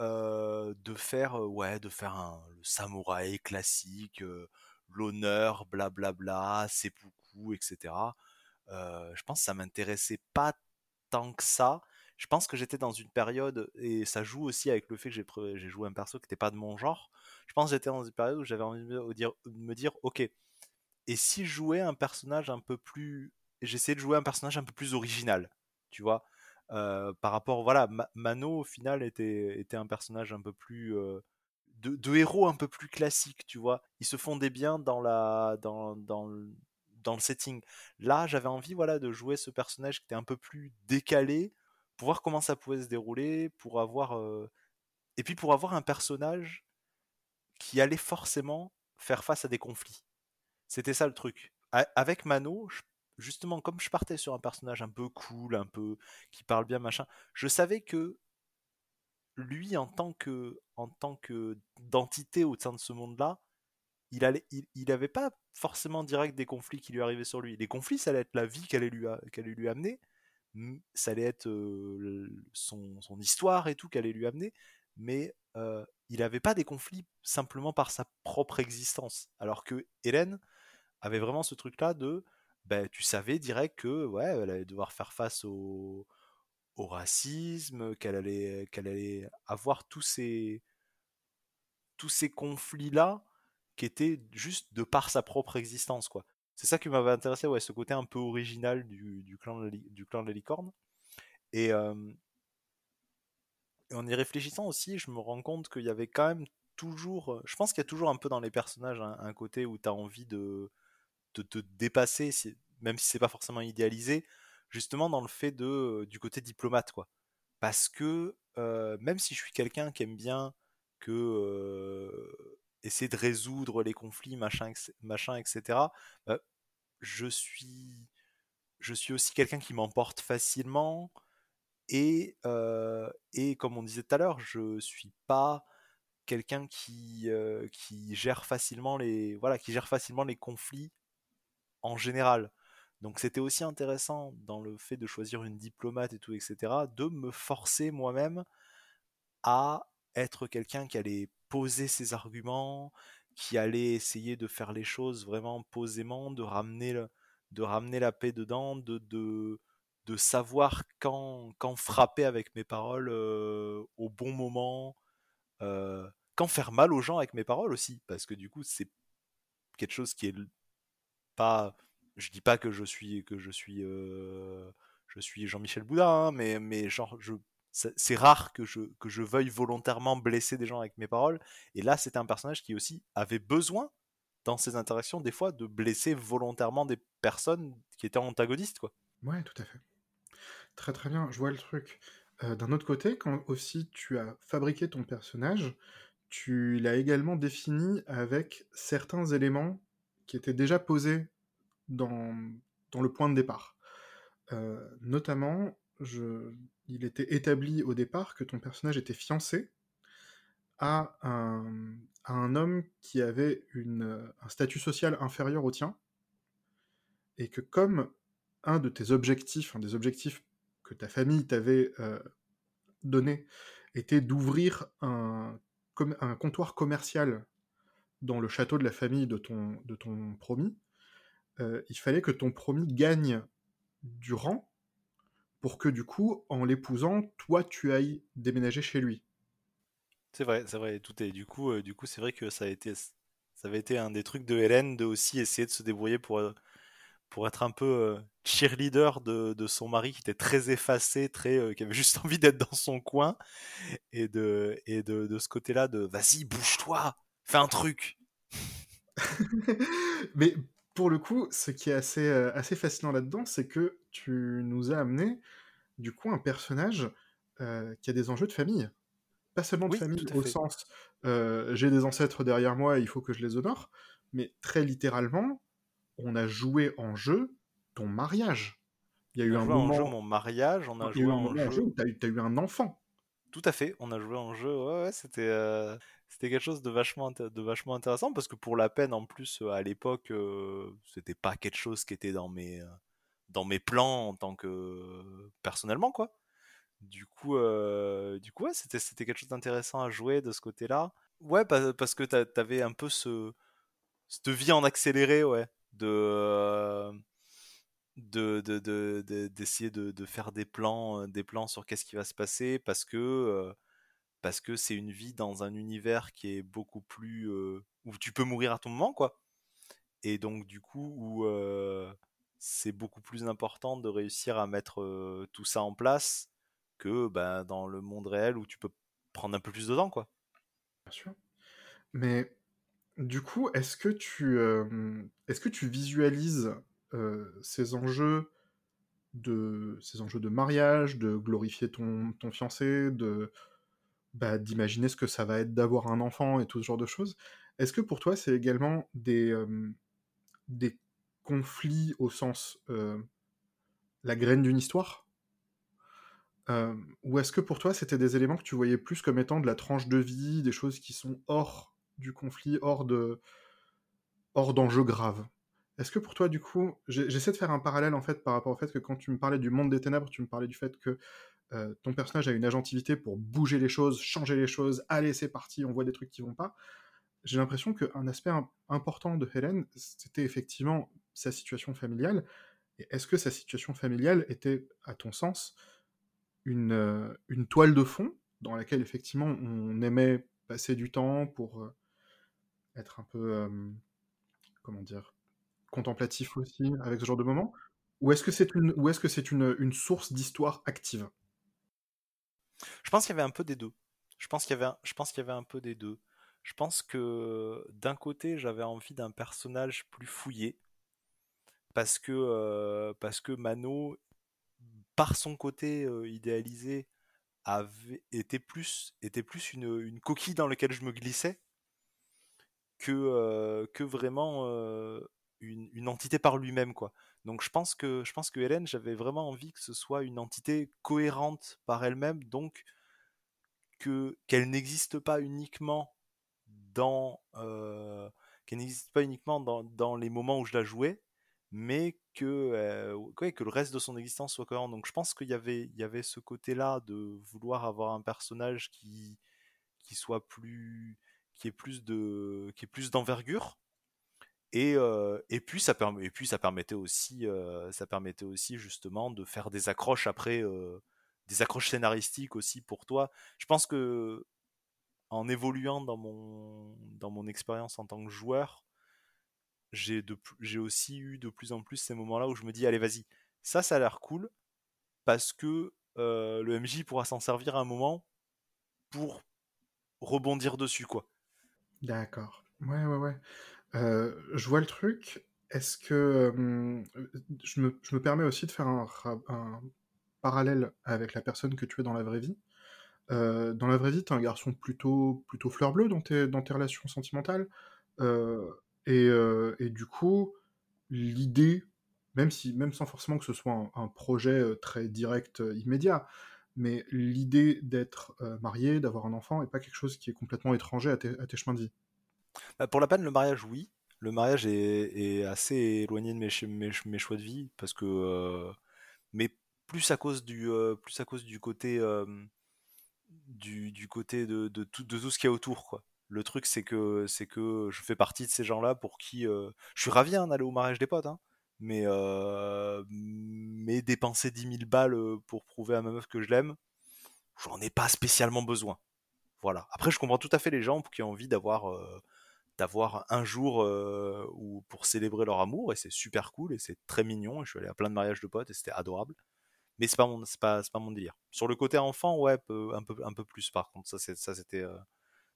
euh, de faire ouais de faire un le samouraï classique, l'honneur, blablabla, beaucoup, etc. je pense que ça m'intéressait pas tant que ça. Je pense que j'étais dans une période, et ça joue aussi avec le fait que j'ai joué un perso qui n'était pas de mon genre. Je pense que j'étais dans une période où j'avais envie de de me dire, ok, et si je jouais un personnage un peu plus. J'essayais de jouer un personnage un peu plus original, tu vois? Par rapport, voilà, Mano au final était, était un personnage un peu plus. De, héros un peu plus classique, tu vois? Ils se fondaient bien dans la. dans, dans, dans le setting. Là, j'avais envie voilà de jouer ce personnage qui était un peu plus décalé, pour voir comment ça pouvait se dérouler, pour avoir et puis pour avoir un personnage qui allait forcément faire face à des conflits. C'était ça le truc. avec Mano, justement, comme je partais sur un personnage un peu cool, un peu qui parle bien, machin, je savais que lui, en tant que, en tant que d'entité au sein de ce monde-là, il avait il, pas forcément direct des conflits qui lui arrivaient sur lui. Les conflits, ça allait être la vie qu'elle lui, lui amener, ça allait être euh, son, son, histoire et tout qu'elle allait lui amener, mais euh, il n'avait pas des conflits simplement par sa propre existence. Alors que Hélène avait vraiment ce truc-là de, ben, tu savais direct que ouais, elle allait devoir faire face au, au racisme, qu'elle allait, qu'elle allait avoir tous ces, tous ces conflits-là qui était juste de par sa propre existence, quoi. C'est ça qui m'avait intéressé, ouais, ce côté un peu original du, du clan, de du clan licorne. Et, en y réfléchissant aussi, je me rends compte qu'il y avait quand même toujours, je pense qu'il y a toujours un peu dans les personnages un, côté où tu as envie de, de te dépasser, même si c'est pas forcément idéalisé, justement dans le fait de du côté diplomate, quoi. Parce que euh, même si je suis quelqu'un qui aime bien que euh, essayer de résoudre les conflits, machin, machin etc. Bah, je suis, je suis aussi quelqu'un qui m'emporte facilement et euh, et comme on disait tout à l'heure, je suis pas quelqu'un qui euh, qui gère facilement les voilà qui gère facilement les conflits en général. Donc c'était aussi intéressant dans le fait de choisir une diplomate et tout etc. de me forcer moi-même à être quelqu'un qui allait poser ses arguments, qui allait essayer de faire les choses vraiment posément, de ramener, de ramener la paix dedans, de, de, de savoir quand, quand frapper avec mes paroles euh, au bon moment, euh, quand faire mal aux gens avec mes paroles aussi, parce que du coup, c'est quelque chose qui est pas. Je dis pas que je suis que je suis euh, je suis Jean-Michel Boudin, hein, mais mais genre je c'est rare que je, que je veuille volontairement blesser des gens avec mes paroles. Et là, c'était un personnage qui aussi avait besoin, dans ses interactions, des fois, de blesser volontairement des personnes qui étaient antagonistes. Quoi. Ouais, tout à fait. Très très bien, je vois le truc. Euh, d'un autre côté, quand aussi tu as fabriqué ton personnage, tu l'as également défini avec certains éléments qui étaient déjà posés dans, le point de départ. Euh, notamment, il était établi au départ que ton personnage était fiancé à un, homme qui avait un statut social inférieur au tien, et que comme un de tes objectifs, un des objectifs que ta famille t'avait euh, donné, était d'ouvrir un comptoir commercial dans le château de la famille de ton, de ton promis, euh, il fallait que ton promis gagne du rang pour que du coup, en l'épousant, toi, tu ailles déménager chez lui. C'est vrai, c'est vrai, tout est. Du coup, euh, du coup, c'est vrai que ça a été, ça avait été un des trucs de Hélène de aussi essayer de se débrouiller pour pour être un peu euh, cheerleader de, de, son mari qui était très effacé, très qui avait juste envie d'être dans son coin et de et de, de ce côté-là de vas-y bouge-toi, fais un truc. Mais pour le coup, ce qui est assez, euh, assez fascinant là-dedans, c'est que tu nous as amené, du coup, un personnage euh, qui a des enjeux de famille. Pas seulement de famille au sens euh, j'ai des ancêtres derrière moi et il faut que je les honore, mais très littéralement, on a joué en jeu ton mariage. Il y a eu un moment. En jeu mon mariage, on a joué en jeu. où tu as, eu un enfant. Tout à fait, on a joué en jeu, ouais, ouais c'était c'était quelque chose de vachement, de vachement intéressant parce que pour la peine, en plus, à l'époque, c'était pas quelque chose qui était dans mes, dans mes plans en tant que personnellement, quoi. Du coup, coup, c'était quelque chose d'intéressant à jouer de ce côté-là. Ouais, parce que t'avais un peu ce, cette vie en accéléré, ouais, de de, d'essayer de, de, faire des plans, des plans sur qu'est-ce qui va se passer parce que parce que c'est une vie dans un univers qui est beaucoup plus où tu peux mourir à ton moment quoi. Et donc du coup où c'est beaucoup plus important de réussir à mettre tout ça en place que ben, dans le monde réel où tu peux prendre un peu plus de temps quoi. Bien sûr. Mais du coup est-ce que tu est-ce que tu visualises ces enjeux de ces enjeux de mariage de glorifier ton, fiancé de bah, d'imaginer ce que ça va être d'avoir un enfant et tout ce genre de choses. Est-ce que pour toi, c'est également des, des conflits au sens la graine d'une histoire? Ou est-ce que pour toi, c'était des éléments que tu voyais plus comme étant de la tranche de vie, des choses qui sont hors du conflit, hors de hors d'enjeux graves? Est-ce que pour toi, du coup, j'essaie de faire un parallèle en fait par rapport au fait que quand tu me parlais du monde des ténèbres, tu me parlais du fait que euh, ton personnage a une agentivité pour bouger les choses, changer les choses, allez c'est parti, on voit des trucs qui vont pas. J'ai l'impression qu'un aspect important de Hélène, c'était effectivement sa situation familiale. Et est-ce que sa situation familiale était, à ton sens, une, euh, toile de fond dans laquelle effectivement on aimait passer du temps pour euh, être un peu, comment dire, contemplatif aussi avec ce genre de moment Ou est-ce que c'est une, est-ce que c'est une, source d'histoire active? Je pense qu'il y avait un peu des deux. Je pense qu'il y avait, un, je pense qu'il y avait un peu des deux. Je pense que d'un côté, j'avais envie d'un personnage plus fouillé, parce que euh, parce que Mano, par son côté euh, idéalisé, avait était plus était plus une, une, coquille dans laquelle je me glissais que euh, que vraiment une, entité par lui-même quoi. Donc je pense que je pense que Hélène, j'avais vraiment envie que ce soit une entité cohérente par elle-même, donc que qu'elle n'existe pas uniquement dans euh, qu'elle n'existe pas uniquement dans, dans, les moments où je la jouais, mais que euh, que le reste de son existence soit cohérent. Donc je pense qu'il y avait il y avait ce côté-là de vouloir avoir un personnage qui qui soit plus qui est plus de qui est plus d'envergure et, et, puis ça permet, et puis ça permettait aussi, ça permettait aussi justement de faire des accroches après, des accroches scénaristiques aussi pour toi. Je pense que en évoluant dans mon, dans mon expérience en tant que joueur, j'ai aussi eu de plus en plus ces moments-là où je me dis, allez, vas-y, ça, ça a l'air cool, parce que le MJ pourra s'en servir à un moment pour rebondir dessus, quoi. D'accord. Ouais, ouais, ouais. Je vois le truc. Est-ce que je, me, permets aussi de faire un, parallèle avec la personne que tu es dans la vraie vie Dans la vraie vie, tu es un garçon plutôt, plutôt fleur bleue dans tes, relations sentimentales. Et, du coup, l'idée, même, si, même sans forcément que ce soit un, projet très direct, immédiat, mais l'idée d'être marié, d'avoir un enfant, n'est pas quelque chose qui est complètement étranger à tes chemins de vie. Bah, pour la peine, le mariage, oui. Le mariage est, assez éloigné de mes, choix de vie parce que, euh, mais plus à cause du, euh, plus à cause du côté, euh, du, côté de, tout, de tout ce qu'il y a autour, quoi. Le truc, c'est que, c'est que je fais partie de ces gens-là pour qui je suis ravi hein, d'aller au mariage des potes, hein, mais, mais dépenser 10 000 balles pour prouver à ma meuf que je l'aime, j'en ai pas spécialement besoin. Voilà. Après, je comprends tout à fait les gens qui ont envie d'avoir d'avoir un jour euh, pour célébrer leur amour et c'est super cool et c'est très mignon. Je suis allé à plein de mariages de potes et c'était adorable. Mais c'est pas mon c'est pas, pas mon délire. Sur le côté enfant, ouais, un peu un peu plus par contre. Ça c'est ça c'était euh,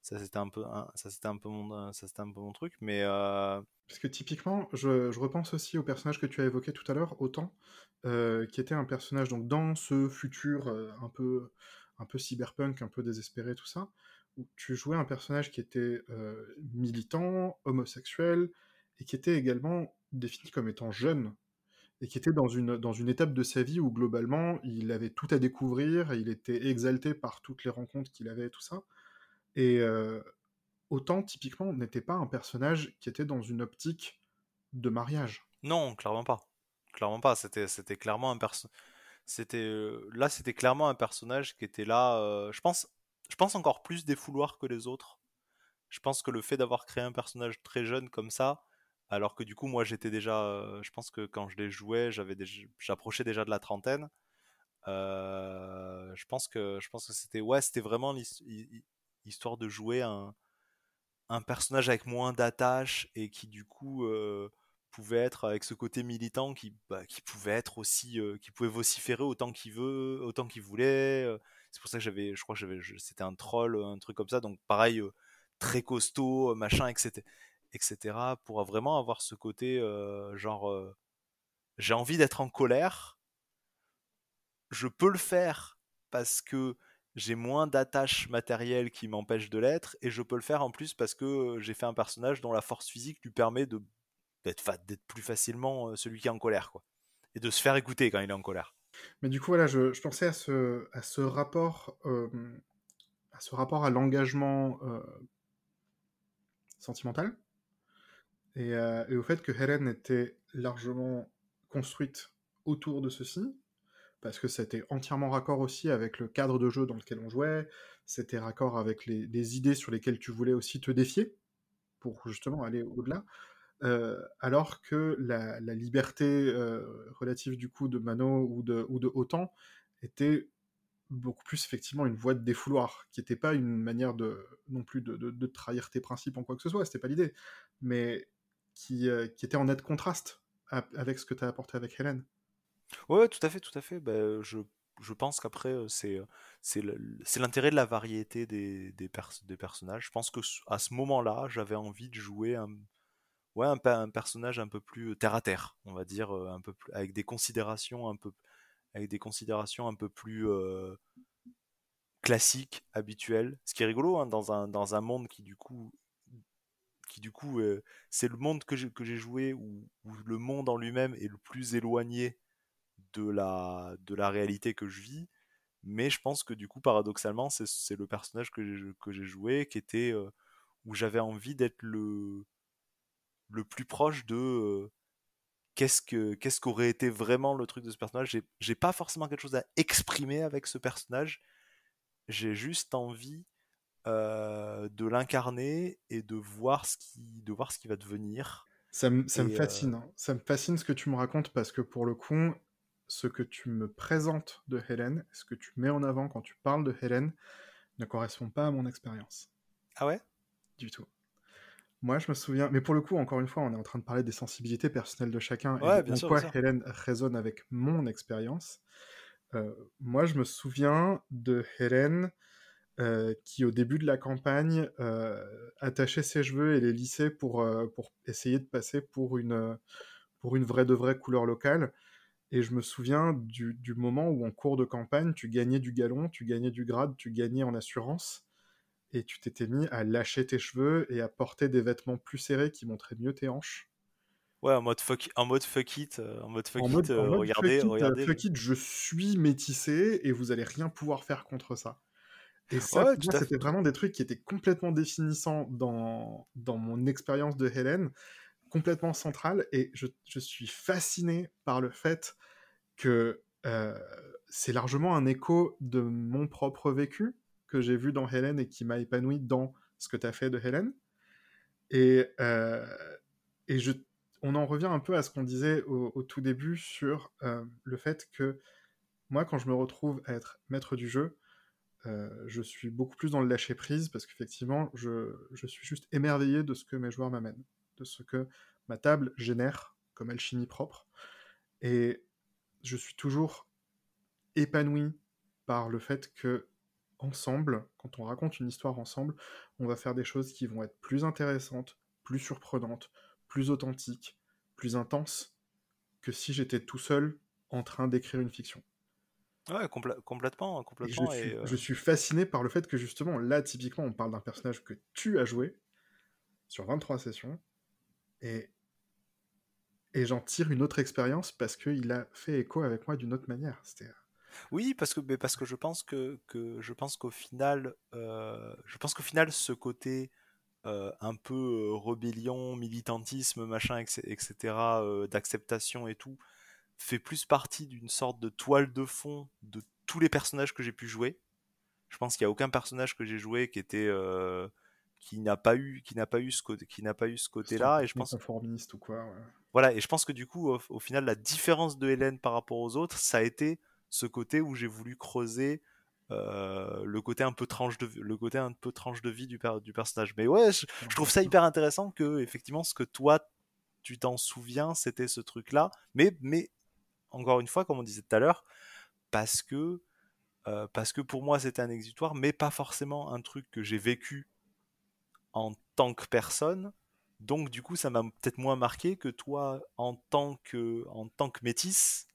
ça c'était un peu ça c'était un peu mon ça c'était un peu mon truc mais euh, parce que typiquement je, je, repense aussi au personnage que tu as évoqué tout à l'heure autant qui était un personnage donc dans ce futur un peu un peu cyberpunk un peu désespéré tout ça où tu jouais un personnage qui était euh, militant, homosexuel, et qui était également défini comme étant jeune, et qui était dans une, dans une étape de sa vie où globalement il avait tout à découvrir, il était exalté par toutes les rencontres qu'il avait, tout ça. Et euh, autant, typiquement, n'était pas un personnage qui était dans une optique de mariage. Non, clairement pas. Clairement pas. C'était, clairement un personnage. Euh, là, c'était clairement un personnage qui était là. je pense je pense encore plus des fouloirs que les autres. Je pense que le fait d'avoir créé un personnage très jeune comme ça, alors que du coup moi j'étais déjà, euh, je pense que quand je les jouais, j'avais j'approchais déjà de la trentaine. Euh, je pense que je pense que c'était ouais, c'était vraiment l'histoire de jouer un, un personnage avec moins d'attache et qui du coup euh, pouvait être avec ce côté militant qui, bah, qui pouvait être aussi qui pouvait vociférer autant qu'il veut autant qu'il voulait c'est pour ça que j'avais, je crois que c'était un troll, un truc comme ça. Donc pareil, euh, très costaud, euh, machin, etc., etc. Pour vraiment avoir ce côté euh, genre, j'ai envie d'être en colère. Je peux le faire parce que j'ai moins d'attaches matérielles qui m'empêchent de l'être, et je peux le faire en plus parce que j'ai fait un personnage dont la force physique lui permet de d'être, d'être plus facilement celui qui est en colère, quoi, et de se faire écouter quand il est en colère. Mais du coup, voilà, je, pensais à ce, rapport, euh, à ce rapport à l'engagement euh, sentimental euh, et, au fait que Helen était largement construite autour de ceci, parce que c'était entièrement raccord aussi avec le cadre de jeu dans lequel on jouait, c'était raccord avec les idées sur lesquelles tu voulais aussi te défier pour justement aller au-delà. Euh, alors que la, liberté euh, relative du coup de Mano ou de, ou était beaucoup plus effectivement une voie de défouloir, qui n'était pas une manière de non plus de, trahir tes principes en quoi que ce soit, c'était pas l'idée, mais qui, euh, était en net contraste avec ce que tu as apporté avec Hélène. Ouais, tout à fait, tout à fait. Bah, je, je, pense qu'après, c'est l'intérêt de la variété des, des, des, personnages. Je pense que à ce moment-là, j'avais envie de jouer un, ouais, un, un, personnage un peu plus terre à terre, on va dire, un peu plus, avec des considérations un peu, avec des considérations un peu plus classiques, habituelles. Ce qui est rigolo hein, dans, un, monde qui du coup, qui c'est le monde que j'ai que j'ai joué où, le monde en lui-même est le plus éloigné de la de la réalité que je vis. Mais je pense que du coup, paradoxalement, c'est le personnage que j'ai joué qui était où j'avais envie d'être le le plus proche de euh, qu'est-ce que qu'est-ce qu'aurait été vraiment le truc de ce personnage. J'ai pas forcément quelque chose à exprimer avec ce personnage. J'ai juste envie euh, de l'incarner et de voir ce qui de voir ce qui va devenir. Ça, me, ça me fascine. Hein. Ça me fascine ce que tu me racontes parce que pour le coup, ce que tu me présentes de Hélène, ce que tu mets en avant quand tu parles de Hélène, ne correspond pas à mon expérience. Ah ouais? Du tout. Moi, je me souviens, mais pour le coup, encore une fois, on est en train de parler des sensibilités personnelles de chacun Ouais, et bien en sûr, quoi bien sûr. Hélène résonne avec mon expérience. Euh, moi, je me souviens de Hélène euh, qui, au début de la campagne, euh, attachait ses cheveux et les lissait pour, pour essayer de passer pour une, pour une vraie de vraie couleur locale. Et je me souviens du, du moment où, en cours de campagne, tu gagnais du galon, tu gagnais du grade, tu gagnais en assurance et tu t'étais mis à lâcher tes cheveux et à porter des vêtements plus serrés qui montraient mieux tes hanches? Ouais, en mode fuck, en mode fuck it, euh, en mode fuck En it, mode, en euh, mode regardez, fuck it, regardez. fuck it, je suis métissé et vous allez rien pouvoir faire contre ça. Et ça, Ouais, c'était vraiment des trucs qui étaient complètement définissants dans, dans mon expérience de Hélène, complètement centrale. Et je, je suis fasciné par le fait que euh, c'est largement un écho de mon propre vécu que j'ai vu dans Hélène et qui m'a épanoui dans ce que tu as fait de Hélène. Et, euh, et je, on en revient un peu à ce qu'on disait au, tout début sur euh, le fait que moi, quand je me retrouve à être maître du jeu, euh, je suis beaucoup plus dans le lâcher prise parce qu'effectivement, je, je, suis juste émerveillé de ce que mes joueurs m'amènent, de ce que ma table génère comme alchimie propre. Et je suis toujours épanoui par le fait que ensemble, quand on raconte une histoire ensemble, on va faire des choses qui vont être plus intéressantes, plus surprenantes, plus authentiques, plus intenses que si j'étais tout seul en train d'écrire une fiction. Ouais, compl complètement, complètement. Et je, suis, et euh... je suis fasciné par le fait que justement, là, typiquement, on parle d'un personnage que tu as joué sur 23 sessions, et, et j'en tire une autre expérience parce qu'il a fait écho avec moi d'une autre manière. C'était oui, parce que, mais parce que je pense que, que je pense qu'au final, euh, je pense qu'au final, ce côté euh, un peu euh, rébellion, militantisme, machin, etc., euh, d'acceptation et tout, fait plus partie d'une sorte de toile de fond de tous les personnages que j'ai pu jouer. Je pense qu'il n'y a aucun personnage que j'ai joué qui était qui n'a pas eu qui n'a pas eu ce côté qui n'a pas eu ce côté-là et je pense conformiste ou quoi. Ouais. Voilà, et je pense que du coup, au, au, final, la différence de Hélène par rapport aux autres, ça a été ce côté où j'ai voulu creuser euh, le côté un peu tranche de le côté un peu tranche de vie du, du personnage. Mais ouais, je, trouve ça hyper intéressant que effectivement ce que toi tu t'en souviens, c'était ce truc-là. Mais mais encore une fois, comme on disait tout à l'heure, parce que euh, parce que pour moi c'était un exutoire, mais pas forcément un truc que j'ai vécu en tant que personne. Donc du coup, ça m'a peut-être moins marqué que toi en tant que en tant que métisse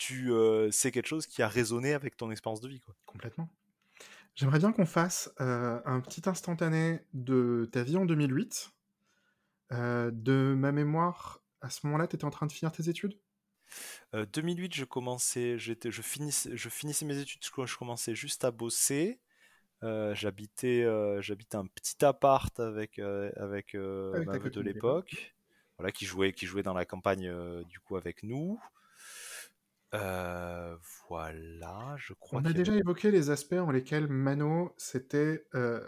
tu euh, c'est quelque chose qui a résonné avec ton expérience de vie quoi. Complètement. J'aimerais bien qu'on fasse euh, un petit instantané de ta vie en 2008. Euh, de ma mémoire, à ce moment-là, tu étais en train de finir tes études? 2008, je commençais, j'étais, je finissais, je finissais mes études, je commençais juste à bosser. j'habitais, j'habitais un petit appart avec avec, avec ma de l'époque, voilà, qui jouait, qui jouait dans la campagne du coup avec nous. Euh, voilà, je crois. On a déjà avait... évoqué les aspects en lesquels Mano c'était euh,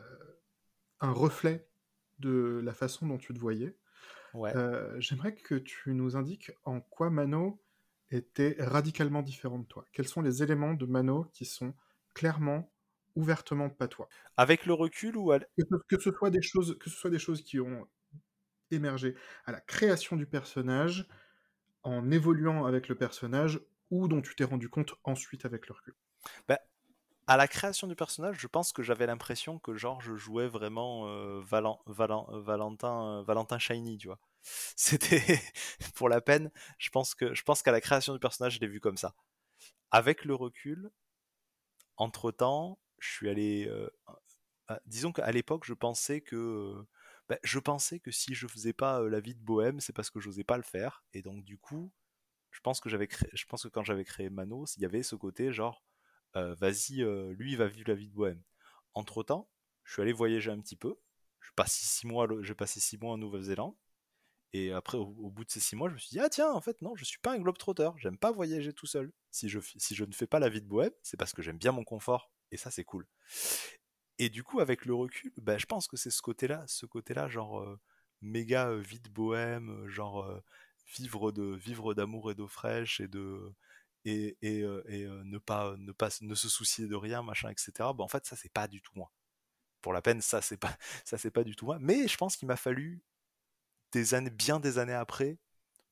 un reflet de la façon dont tu te voyais. Ouais. Euh, J'aimerais que tu nous indiques en quoi Mano était radicalement différent de toi. Quels sont les éléments de Mano qui sont clairement, ouvertement pas toi? Avec le recul ou à... que, ce, que, ce soit des choses, que ce soit des choses qui ont émergé à la création du personnage, en évoluant avec le personnage ou dont tu t'es rendu compte ensuite avec le recul bah, À la création du personnage, je pense que j'avais l'impression que genre je jouais vraiment euh, Valen, Valen, Valentin, euh, Valentin Shiny, tu vois. C'était pour la peine. Je pense que je pense qu'à la création du personnage, je l'ai vu comme ça. Avec le recul, entre temps, je suis allé. Euh, disons qu'à l'époque, je pensais que bah, je pensais que si je faisais pas la vie de bohème, c'est parce que j'osais pas le faire. Et donc du coup, je pense que quand j'avais créé Mano, il y avait ce côté genre, vas-y, lui il va vivre la vie de bohème. Entre temps, je suis allé voyager un petit peu. Je six mois, j'ai passé six mois en Nouvelle-Zélande. Et après, au, bout de ces six mois, je me suis dit, ah tiens, en fait, non, je suis pas un globe-trotter. J'aime pas voyager tout seul. Si je, ne fais pas la vie de bohème, c'est parce que j'aime bien mon confort. Et ça, c'est cool. Et du coup, avec le recul, ben, je pense que c'est ce côté-là, ce côté-là, genre euh, méga euh, vie de bohème, genre vivre de vivre d'amour et d'eau fraîche et de et, et, et ne pas ne pas ne se soucier de rien, machin, etc. Ben, en fait, ça, c'est pas du tout moi. pour la peine, ça c'est pas ça c'est pas du tout moi. Mais je pense qu'il m'a fallu des années, bien des années après,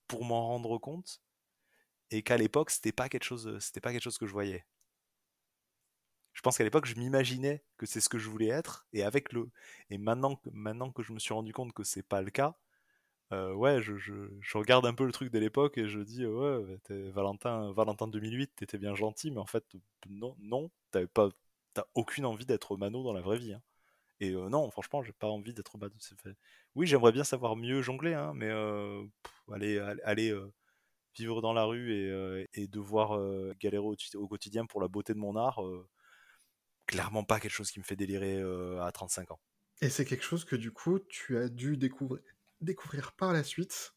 pour m'en rendre compte, et qu'à l'époque c'était pas quelque chose, c'était pas quelque chose que je voyais. Je pense qu'à l'époque je m'imaginais que c'est ce que je voulais être, et avec le, et maintenant, maintenant que je me suis rendu compte que c'est pas le cas, euh, ouais, je, je, regarde un peu le truc de l'époque et je dis ouais, Valentin, Valentin 2008, t'étais bien gentil, mais en fait non, non, t'avais pas, t'as aucune envie d'être Mano dans la vraie vie. Hein. Et euh, non, franchement, j'ai pas envie d'être Mano. Oui, j'aimerais bien savoir mieux jongler, hein, mais euh, pff, aller, aller euh, vivre dans la rue et, et devoir galérer au, quotidien pour la beauté de mon art, clairement pas quelque chose qui me fait délirer à 35 ans. Et c'est quelque chose que du coup, tu as dû découvrir découvrir par la suite.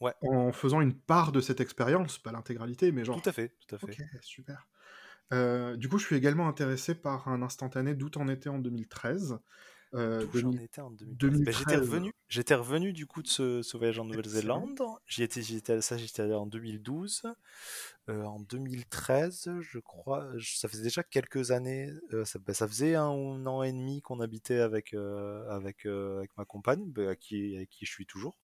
Ouais. En faisant une part de cette expérience, pas l'intégralité, mais genre. Tout à fait, tout à fait. Ok, super. Euh, du coup, je suis également intéressé par un instantané d'où t'en étais en 2013. Euh, j'en étais en 2013. 2013. Bah, j'étais revenu, j'étais revenu du coup de ce, ce voyage en Nouvelle-Zélande. J'y étais, j'étais ça, j'étais allé en 2012. Euh, en 2013, je crois, ça faisait déjà quelques années. Euh, ça, bah, ça, faisait un, an et demi qu'on habitait avec euh, avec avec ma compagne, bah, à qui avec qui je suis toujours.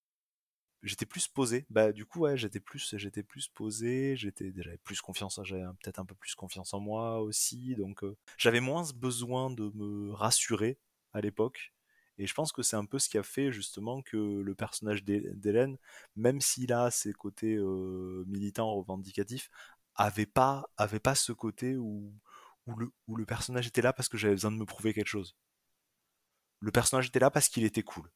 J'étais plus posé. Bah du coup ouais, j'étais plus j'étais plus posé. J'étais j'avais plus confiance, j'avais peut-être un peu plus confiance en moi aussi. Donc j'avais moins besoin de me rassurer à l'époque. Et je pense que c'est un peu ce qui a fait justement que le personnage d'Hélène, même s'il a ses côtés euh, militants revendicatifs, avait pas, avait pas ce côté où, où, le, où le personnage était là parce que j'avais besoin de me prouver quelque chose. Le personnage était là parce qu'il était cool.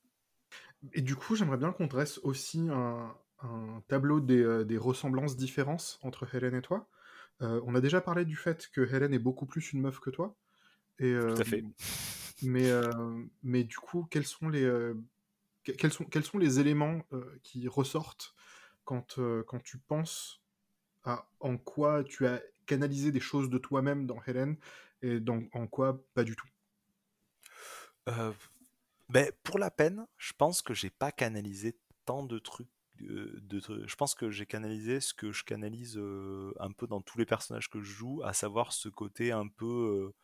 Et du coup, j'aimerais bien qu'on dresse aussi un, un tableau des, euh, des, ressemblances, différences entre Hélène et toi. Euh, on a déjà parlé du fait que Hélène est beaucoup plus une meuf que toi. Et, Tout à fait. Mais, euh, mais du coup, quels sont les, euh, quels éléments euh, qui ressortent quand, tu penses à en quoi tu as canalisé des choses de toi-même dans Hélène et en quoi pas du tout? Ben, Pour la peine, je pense que j'ai pas canalisé tant de trucs je pense que j'ai canalisé ce que je canalise un peu dans tous les personnages que je joue, à savoir ce côté un peu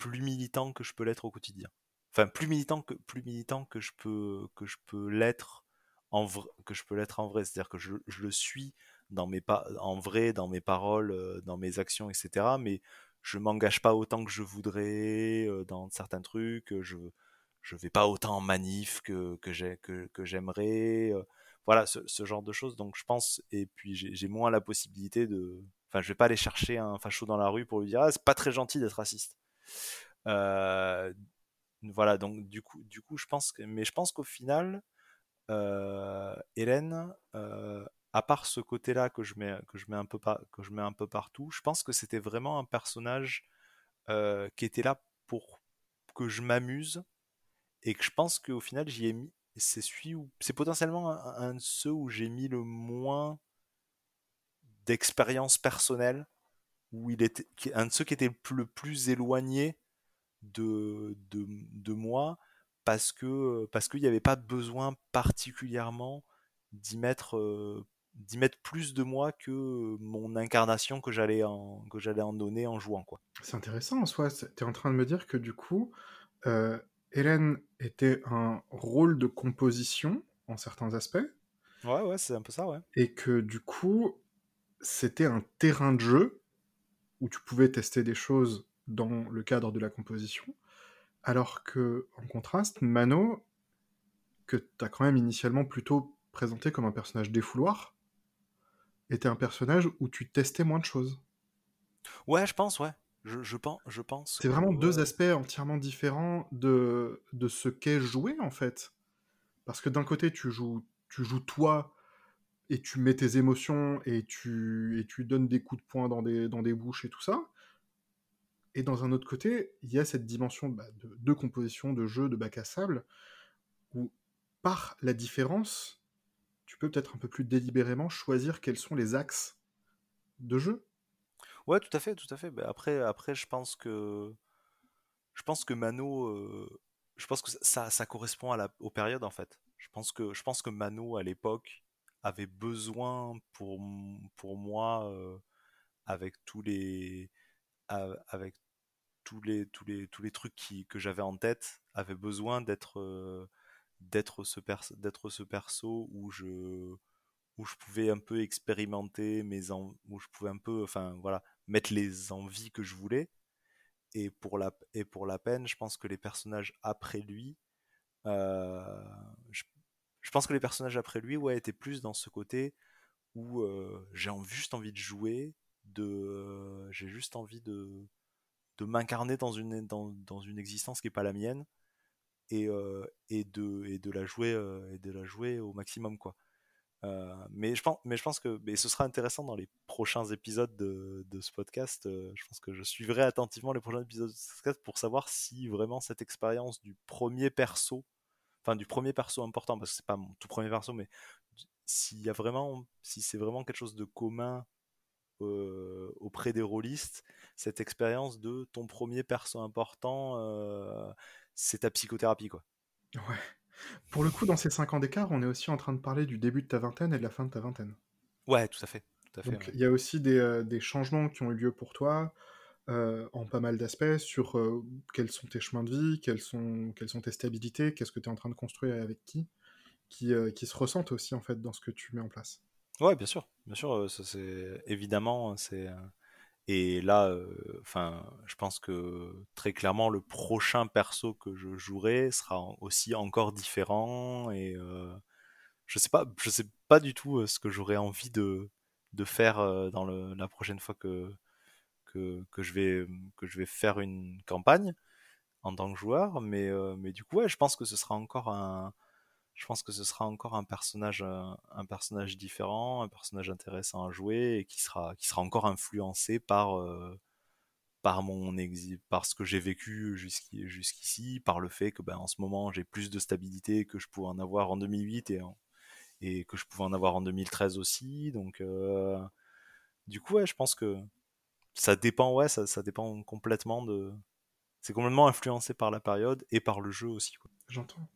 plus militant que je peux l'être au quotidien. Enfin, plus militant que plus militant que je peux que je peux l'être en vrai, que je peux l'être en vrai. C'est-à-dire que je, je, le suis dans mes pas en vrai, dans mes paroles, euh, dans mes actions, etc. Mais je m'engage pas autant que je voudrais euh, dans certains trucs. Je je vais pas autant en manif que que j'ai que, que j'aimerais. Euh, voilà ce, ce, genre de choses. Donc je pense et puis j'ai moins la possibilité de. Enfin, je vais pas aller chercher un facho dans la rue pour lui dire ah c'est pas très gentil d'être raciste. Euh, voilà, donc du coup, du coup, je pense que, mais je pense qu'au final, euh, Hélène, euh, à part ce côté-là que je mets, que je mets un peu que je mets un peu partout, je pense que c'était vraiment un personnage qui était là pour que je m'amuse et que je pense qu'au final j'y ai mis, c'est c'est potentiellement un, un, de ceux où j'ai mis le moins d'expérience personnelle où il était un de ceux qui était le plus éloigné de, de, de moi parce que parce qu'il n'y avait pas besoin particulièrement d'y mettre euh, d'y mettre plus de moi que mon incarnation que j'allais en que j'allais en donner en jouant quoi. C'est intéressant en soi. Tu es en train de me dire que du coup euh, Hélène était un rôle de composition en certains aspects. Ouais ouais c'est un peu ça ouais. Et que du coup c'était un terrain de jeu où tu pouvais tester des choses dans le cadre de la composition, alors que, en contraste, Mano, que tu as quand même initialement plutôt présenté comme un personnage défouloir, était un personnage où tu testais moins de choses. Ouais, je pense, ouais. Je, je pense, je pense. C'est vraiment deux aspects entièrement différents de, de ce qu'est jouer, en fait. Parce que d'un côté, tu joues, tu joues toi et tu mets tes émotions et tu, et tu donnes des coups de poing dans des, dans des bouches et tout ça. Et dans un autre côté, il y a cette dimension bah, de, composition, de jeu, de bac à sable, où par la différence, tu peux peut-être un peu plus délibérément choisir quels sont les axes de jeu. Ouais, tout à fait, tout à fait. Bah, après, après, je pense que je pense que Mano, euh, je pense que ça, ça correspond à la, aux périodes en fait. Je pense que je pense que Mano à l'époque, avait besoin pour, pour moi, avec tous les avec tous les, tous les, tous les trucs qui, que j'avais en tête avaient besoin d'être d'être ce, d'être ce perso où je, où je pouvais un peu expérimenter mes où je pouvais un peu enfin voilà mettre les envies que je voulais. Et pour la et pour la peine je pense que les personnages après lui pense que les personnages après lui ouais étaient plus dans ce côté où euh, j'ai juste envie de jouer de j'ai juste envie de de m'incarner dans une dans, dans, une existence qui est pas la mienne et, euh, et de et de la jouer et de la jouer au maximum quoi euh, mais, je pense, mais je pense que mais ce sera intéressant dans les prochains épisodes de, de ce podcast. Euh, je pense que je suivrai attentivement les prochains épisodes de ce podcast pour savoir si vraiment cette expérience du premier perso, enfin du premier perso important, parce que c'est pas mon tout premier perso, mais s'il y a vraiment, si c'est vraiment quelque chose de commun euh, auprès des rôlistes, cette expérience de ton premier perso important, c'est ta psychothérapie, quoi. Ouais. Pour le coup, dans ces 5 ans d'écart, on est aussi en train de parler du début de ta vingtaine et de la fin de ta vingtaine. Ouais, tout à fait. Donc, il y a aussi des, euh, des, changements qui ont eu lieu pour toi, euh, en pas mal d'aspects, sur euh, quels sont tes chemins de vie, quelles sont, quelles sont tes stabilités, qu'est-ce que tu es en train de construire et avec qui, qui, qui, se ressentent aussi en fait dans ce que tu mets en place. Ouais, bien sûr, bien sûr, c'est évidemment, c'est et là, euh, enfin, je pense que très clairement, le prochain perso que je jouerai sera aussi encore différent. Et euh, je sais pas, je sais pas du tout euh, ce que j'aurais envie de, de faire dans la prochaine fois que, que, je vais, que je vais faire une campagne en tant que joueur. Mais, mais du coup, ouais, je pense que ce sera encore un, je pense que ce sera encore un personnage, euh, un personnage différent, un personnage intéressant à jouer et qui sera, qui sera encore influencé par, euh, par mon par ce que j'ai vécu jusqu'ici, par le fait que ben, en ce moment j'ai plus de stabilité que je pouvais en avoir en 2008 et, et que je pouvais en avoir en 2013 aussi. Donc, euh, du coup, ouais, je pense que ça dépend, ouais, ça, ça dépend complètement de. C'est complètement influencé par la période et par le jeu aussi. J'entends.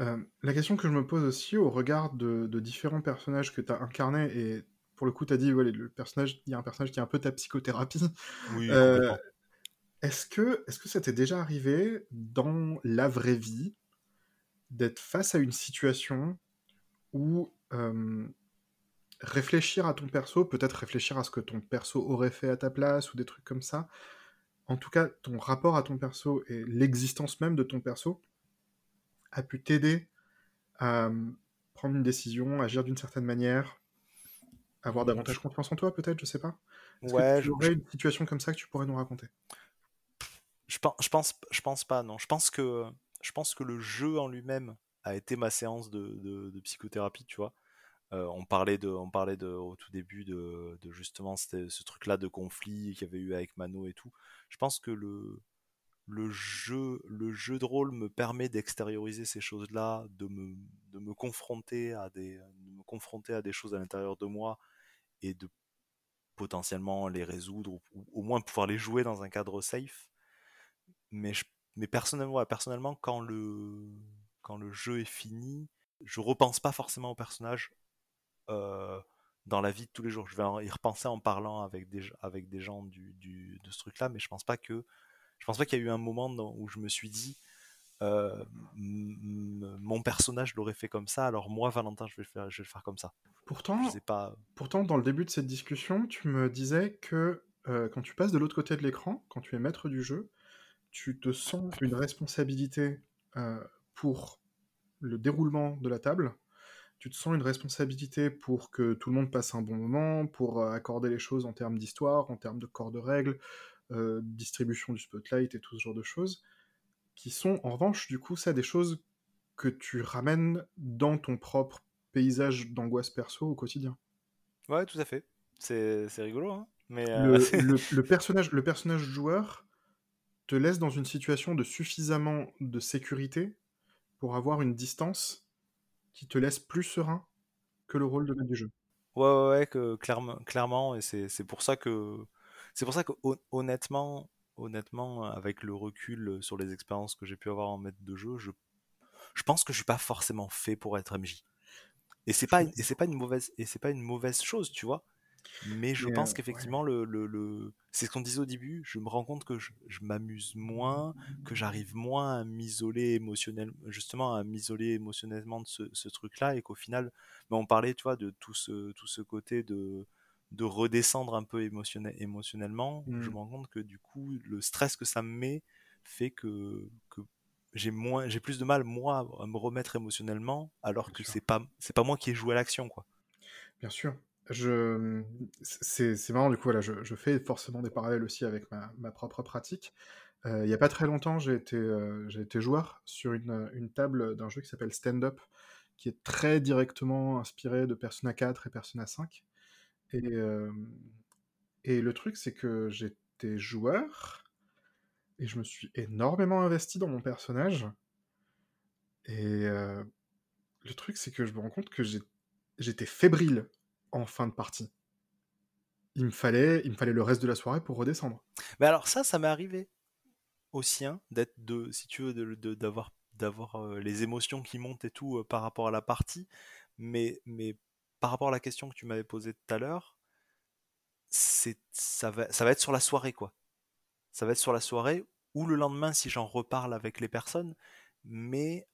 Euh, la question que je me pose aussi au regard de, différents personnages que tu as incarnés, et pour le coup, tu as dit, ouais, le personnage, il y a un personnage qui est un peu ta psychothérapie. Oui, euh, est-ce que, est-ce que ça t'est déjà arrivé dans la vraie vie d'être face à une situation où euh, réfléchir à ton perso, peut-être réfléchir à ce que ton perso aurait fait à ta place ou des trucs comme ça, en tout cas ton rapport à ton perso et l'existence même de ton perso, a pu t'aider à euh, prendre une décision, agir d'une certaine manière, avoir davantage confiance en toi, peut-être, je sais pas. Ouais, que tu aurais une situation comme ça que tu pourrais nous raconter? Je pense, je pense, je pense pas, non. Je pense que, je pense que le jeu en lui-même a été ma séance de, de, psychothérapie, tu vois. Euh, on parlait de, on parlait de, au tout début de, de justement ce truc-là de conflit qu'il y avait eu avec Mano et tout. Je pense que le, jeu, le jeu de rôle me permet d'extérioriser ces choses-là, de me, de me confronter à des, me confronter à des choses à l'intérieur de moi et de potentiellement les résoudre ou, au moins pouvoir les jouer dans un cadre safe. Mais, mais personnellement, personnellement, quand le, quand le jeu est fini, je repense pas forcément au personnage dans la vie de tous les jours. Je vais y repenser en parlant avec des, avec des gens du, du, de ce truc-là, mais je pense pas que je pense pas qu'il y a eu un moment où je me suis dit euh, mon personnage l'aurait fait comme ça, alors moi, Valentin, je vais le faire, je vais le faire comme ça. Pourtant, pas... pourtant, dans le début de cette discussion, tu me disais que euh, quand tu passes de l'autre côté de l'écran, quand tu es maître du jeu, tu te sens une responsabilité euh, pour le déroulement de la table, tu te sens une responsabilité pour que tout le monde passe un bon moment, pour accorder les choses en termes d'histoire, en termes de corps de règles, euh, distribution du spotlight et tout ce genre de choses, qui sont en revanche, du coup, ça des choses que tu ramènes dans ton propre paysage d'angoisse perso au quotidien. Ouais, tout à fait. C'est rigolo, hein Mais euh, le, personnage, le personnage joueur te laisse dans une situation de suffisamment de sécurité pour avoir une distance qui te laisse plus serein que le rôle de maître du jeu. Ouais, ouais, ouais que, clairement, clairement, et c'est pour ça que c'est pour ça que honnêtement, honnêtement, avec le recul sur les expériences que j'ai pu avoir en maître de jeu, je, je pense que je suis pas forcément fait pour être MJ. Et c'est pas et c'est pas une mauvaise et c'est pas une mauvaise chose, tu vois. Mais je pense qu'effectivement, le, le, c'est ce qu'on disait au début, je me rends compte que je, m'amuse moins, que j'arrive moins à m'isoler émotionnellement, justement à m'isoler émotionnellement de ce, truc-là, et qu'au final, mais on parlait, tu vois, de tout ce, tout ce côté de, de redescendre un peu émotionnellement, je mmh. me rends compte que du coup, le stress que ça me met fait que, que j'ai moins, j'ai plus de mal moi à me remettre émotionnellement, alors que c'est pas, c'est pas moi qui ai joué à l'action, quoi. Bien sûr. Je, c'est, marrant du coup. Voilà, je, fais forcément des parallèles aussi avec ma, propre pratique. Il n'y a pas très longtemps, j'ai été, joueur sur une, table d'un jeu qui s'appelle Stand Up, qui est très directement inspiré de Persona 4 et Persona 5. Et, euh, et le truc, c'est que j'étais joueur et je me suis énormément investi dans mon personnage. Et le truc, c'est que je me rends compte que j'étais fébrile en fin de partie. Il me fallait, il me fallait le reste de la soirée pour redescendre. Mais alors ça, ça m'est arrivé aussi, hein, d'être de, si tu veux, d'avoir d'avoir les émotions qui montent et tout par rapport à la partie, mais mais par rapport à la question que tu m'avais posée tout à l'heure, c'est ça va ça va être sur la soirée quoi. Ça va être sur la soirée ou le lendemain si j'en reparle avec les personnes, mais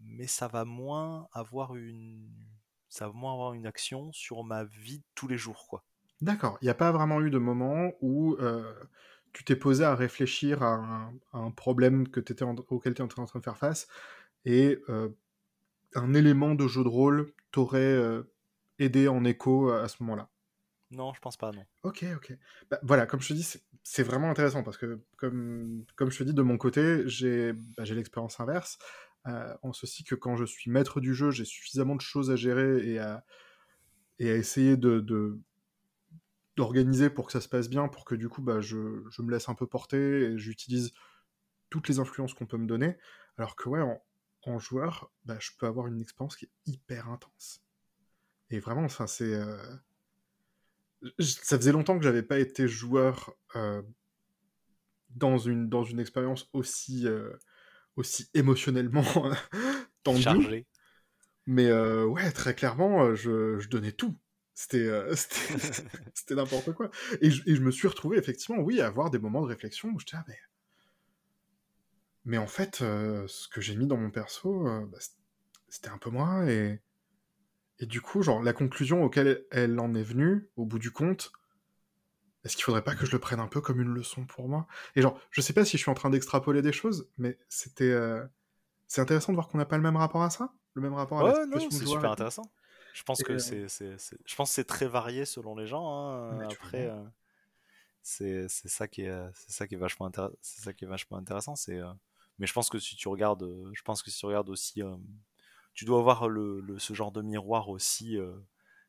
mais ça va moins avoir une ça va moins avoir une action sur ma vie de tous les jours, quoi. D'accord. Il n'y a pas vraiment eu de moment où euh, tu t'es posé à réfléchir à un, problème que étais auquel tu étais en train de faire face et euh, un élément de jeu de rôle t'aurait euh, aidé en écho à, ce moment-là? Non, je pense pas, non. Ok, ok. Bah, voilà, comme je te dis, c'est vraiment intéressant parce que, comme, comme je te dis, de mon côté, j'ai bah, l'expérience inverse. Euh, en ceci que quand je suis maître du jeu, j'ai suffisamment de choses à gérer et à, et à essayer de, d'organiser pour que ça se passe bien, pour que du coup bah, je, me laisse un peu porter et j'utilise toutes les influences qu'on peut me donner. Alors que ouais, en, joueur, bah, je peux avoir une expérience qui est hyper intense. Et vraiment, enfin, c'est. Euh, ça faisait longtemps que j'avais pas été joueur euh, dans, une, dans une expérience aussi aussi émotionnellement tendu. Chargé. Mais euh, ouais, très clairement, euh, je, je donnais tout. C'était euh, c'était n'importe quoi. Et je, et je, me suis retrouvé effectivement, oui, à avoir des moments de réflexion où j'étais, ah, mais... mais en fait, ce que j'ai mis dans mon perso, bah, c'était un peu moi. Et... et du coup, genre, la conclusion auquel elle en est venue, au bout du compte, est-ce qu'il faudrait pas que je le prenne un peu comme une leçon pour moi? Et genre, je sais pas si je suis en train d'extrapoler des choses, mais c'était. Euh, c'est intéressant de voir qu'on n'a pas le même rapport à ça? Le même rapport à la non, c'est super intéressant. Je pense que euh, c'est, je pense c'est très varié selon les gens. Hein. Après, euh, c'est, ça qui est, c'est ça qui est vachement intéressant. C'est ça qui est vachement intéressant. C'est, mais je pense que si tu regardes, je pense que si tu regardes aussi, tu dois avoir le, ce genre de miroir aussi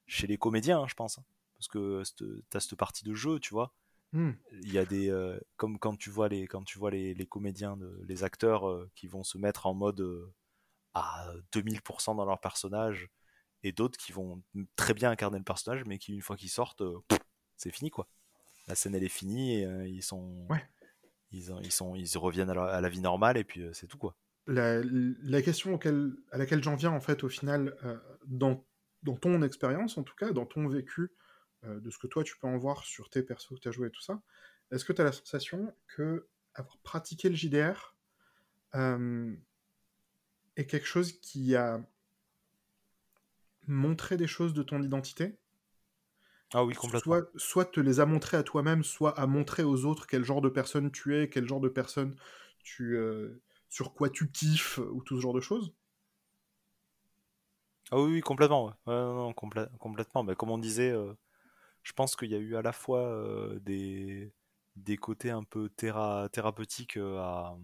chez les comédiens, hein, je pense. Parce que tu as cette partie de jeu, tu vois. Hmm. Il y a des euh, comme quand tu vois les quand tu vois les, les comédiens, les acteurs euh, qui vont se mettre en mode euh, à 2000% dans leur personnage et d'autres qui vont très bien incarner le personnage mais qui une fois qu'ils sortent c'est fini quoi. La scène elle est finie et ils sont ils, ils, sont ils reviennent à la, vie normale et puis c'est tout quoi. La, la question auquel, à laquelle j'en viens en fait au final dans, dans ton expérience en tout cas dans ton vécu euh, de ce que toi tu peux en voir sur tes persos que tu as joué et tout ça, est-ce que tu as la sensation que avoir pratiqué le JDR euh, est quelque chose qui a montré des choses de ton identité? Ah oui, complètement. Soit, te les a montrées à toi-même, soit à montrer aux autres quel genre de personne tu es, quel genre de personne tu, euh, sur quoi tu kiffes, ou tout ce genre de choses? Ah oui, complètement. non, complètement. Mais comme on disait, je pense qu'il y a eu à la fois des, des côtés un peu thérapeutiques euh, à,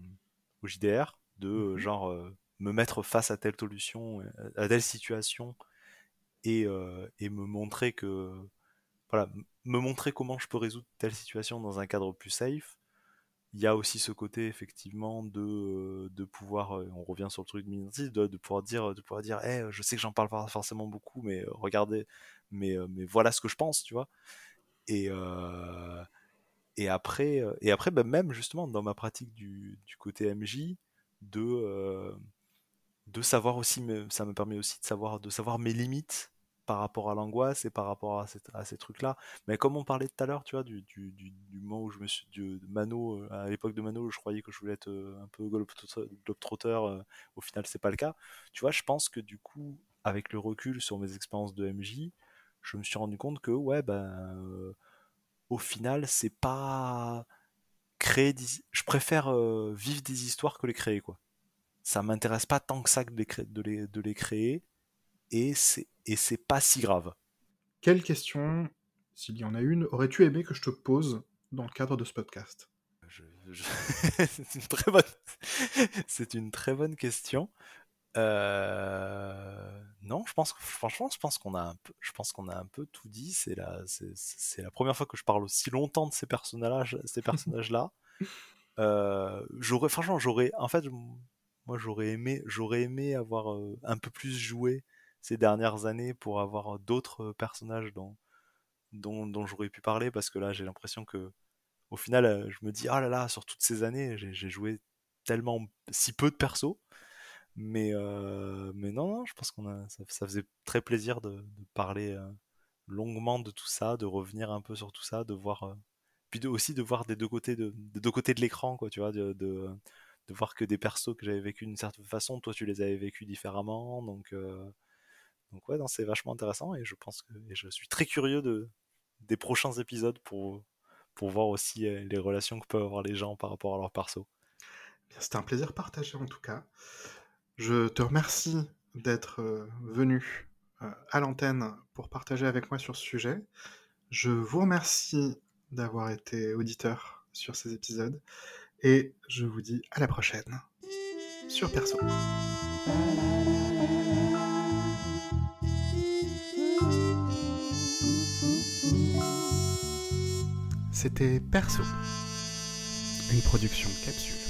au JDR, de mhm. genre me mettre face à telle solution, à telle situation, et, et me montrer que voilà, me montrer comment je peux résoudre telle situation dans un cadre plus safe. Il y a aussi ce côté effectivement de, de pouvoir, on revient sur le truc de, de, de pouvoir dire, de pouvoir dire, hey, je sais que j'en parle pas forcément beaucoup, mais regardez, mais, euh, mais voilà ce que je pense, tu vois. Et, euh, et après, euh, et après bah, même justement dans ma pratique du, du côté MJ, de, de savoir aussi, ça me permet aussi de savoir, de savoir mes limites par rapport à l'angoisse et par rapport à, ces trucs-là. Mais comme on parlait tout à l'heure, tu vois, du, du, moment où je me suis. de Mano, à l'époque de Mano, je croyais que je voulais être un peu globetrotter, au final, c'est pas le cas. Tu vois, je pense que du coup, avec le recul sur mes expériences de MJ, je me suis rendu compte que, ouais, ben. au final, c'est pas. Créer Je préfère vivre des histoires que les créer, quoi. Ça m'intéresse pas tant que ça de les, de les, de les créer et c'est et c'est pas si grave. Quelle question, s'il y en a une, aurais-tu aimé que je te pose dans le cadre de ce podcast? C'est une très bonne, c'est une très bonne question. Euh, non, je pense franchement, je pense qu'on a un peu, je pense qu'on a un peu tout dit. C'est la, c'est la première fois que je parle aussi longtemps de ces personnages, ces personnages-là. Euh, j'aurais, franchement, j'aurais, en fait, moi, j'aurais aimé, j'aurais aimé avoir euh, un peu plus joué ces dernières années pour avoir d'autres personnages dont, dont, j'aurais pu parler parce que là j'ai l'impression que au final euh, je me dis ah là là sur toutes ces années j'ai joué tellement si peu de persos mais euh, mais non, je pense qu'on a ça, faisait très plaisir de, parler euh, longuement de tout ça de revenir un peu sur tout ça de voir puis de, aussi de voir des deux côtés de, deux côtés de l'écran quoi tu vois de, de, voir que des persos que j'avais vécu d'une certaine façon toi tu les avais vécus différemment donc donc ouais, c'est vachement intéressant et je pense que je suis très curieux de, des prochains épisodes pour, pour voir aussi euh, les relations que peuvent avoir les gens par rapport à leur perso. C'était un plaisir partagé en tout cas. Je te remercie d'être euh, venu euh, à l'antenne pour partager avec moi sur ce sujet. Je vous remercie d'avoir été auditeur sur ces épisodes et je vous dis à la prochaine sur Perso. C'était Perso, une production capsule.